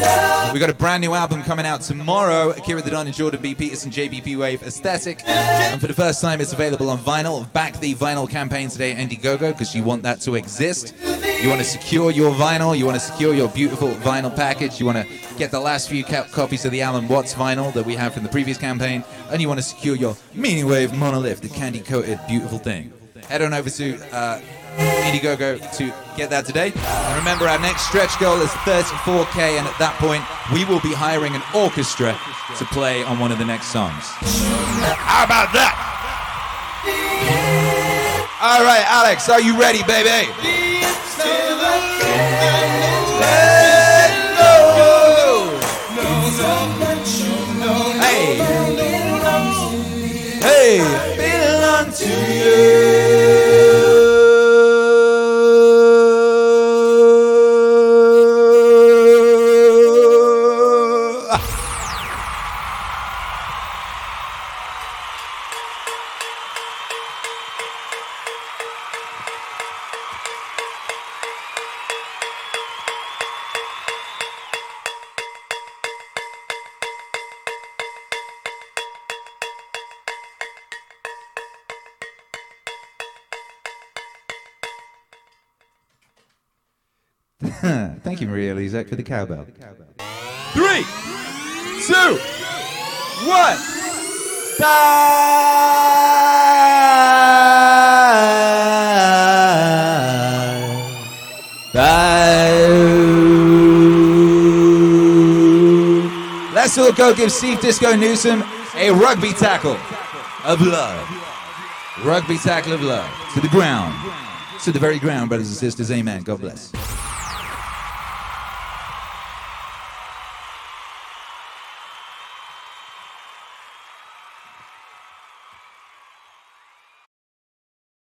We've got a brand new album coming out tomorrow. Akira the Don and Jordan B. Peterson, JBP Wave Aesthetic, and for the first time, it's available on vinyl. Back the vinyl campaign today at Indiegogo because you want that to exist. You want to secure your vinyl. You want to secure your beautiful vinyl package. You want to get the last few copies of the Alan Watts vinyl that we have from the previous campaign, and you want to secure your Meaning Wave monolith, the candy coated beautiful thing, head on over to uh, Indiegogo to get that today. And remember, our next stretch goal is 34k, and at that point, we will be hiring an orchestra to play on one of the next songs. How about that? All right, Alex, are you ready, baby? Hey, belong to you. Maria Lizak, for the cowbell. Three, two, one. die! Let's all go give Steve Disco Newsom a rugby tackle of love. Rugby tackle of love. To the ground. To the very ground, brothers and sisters. Amen. God bless.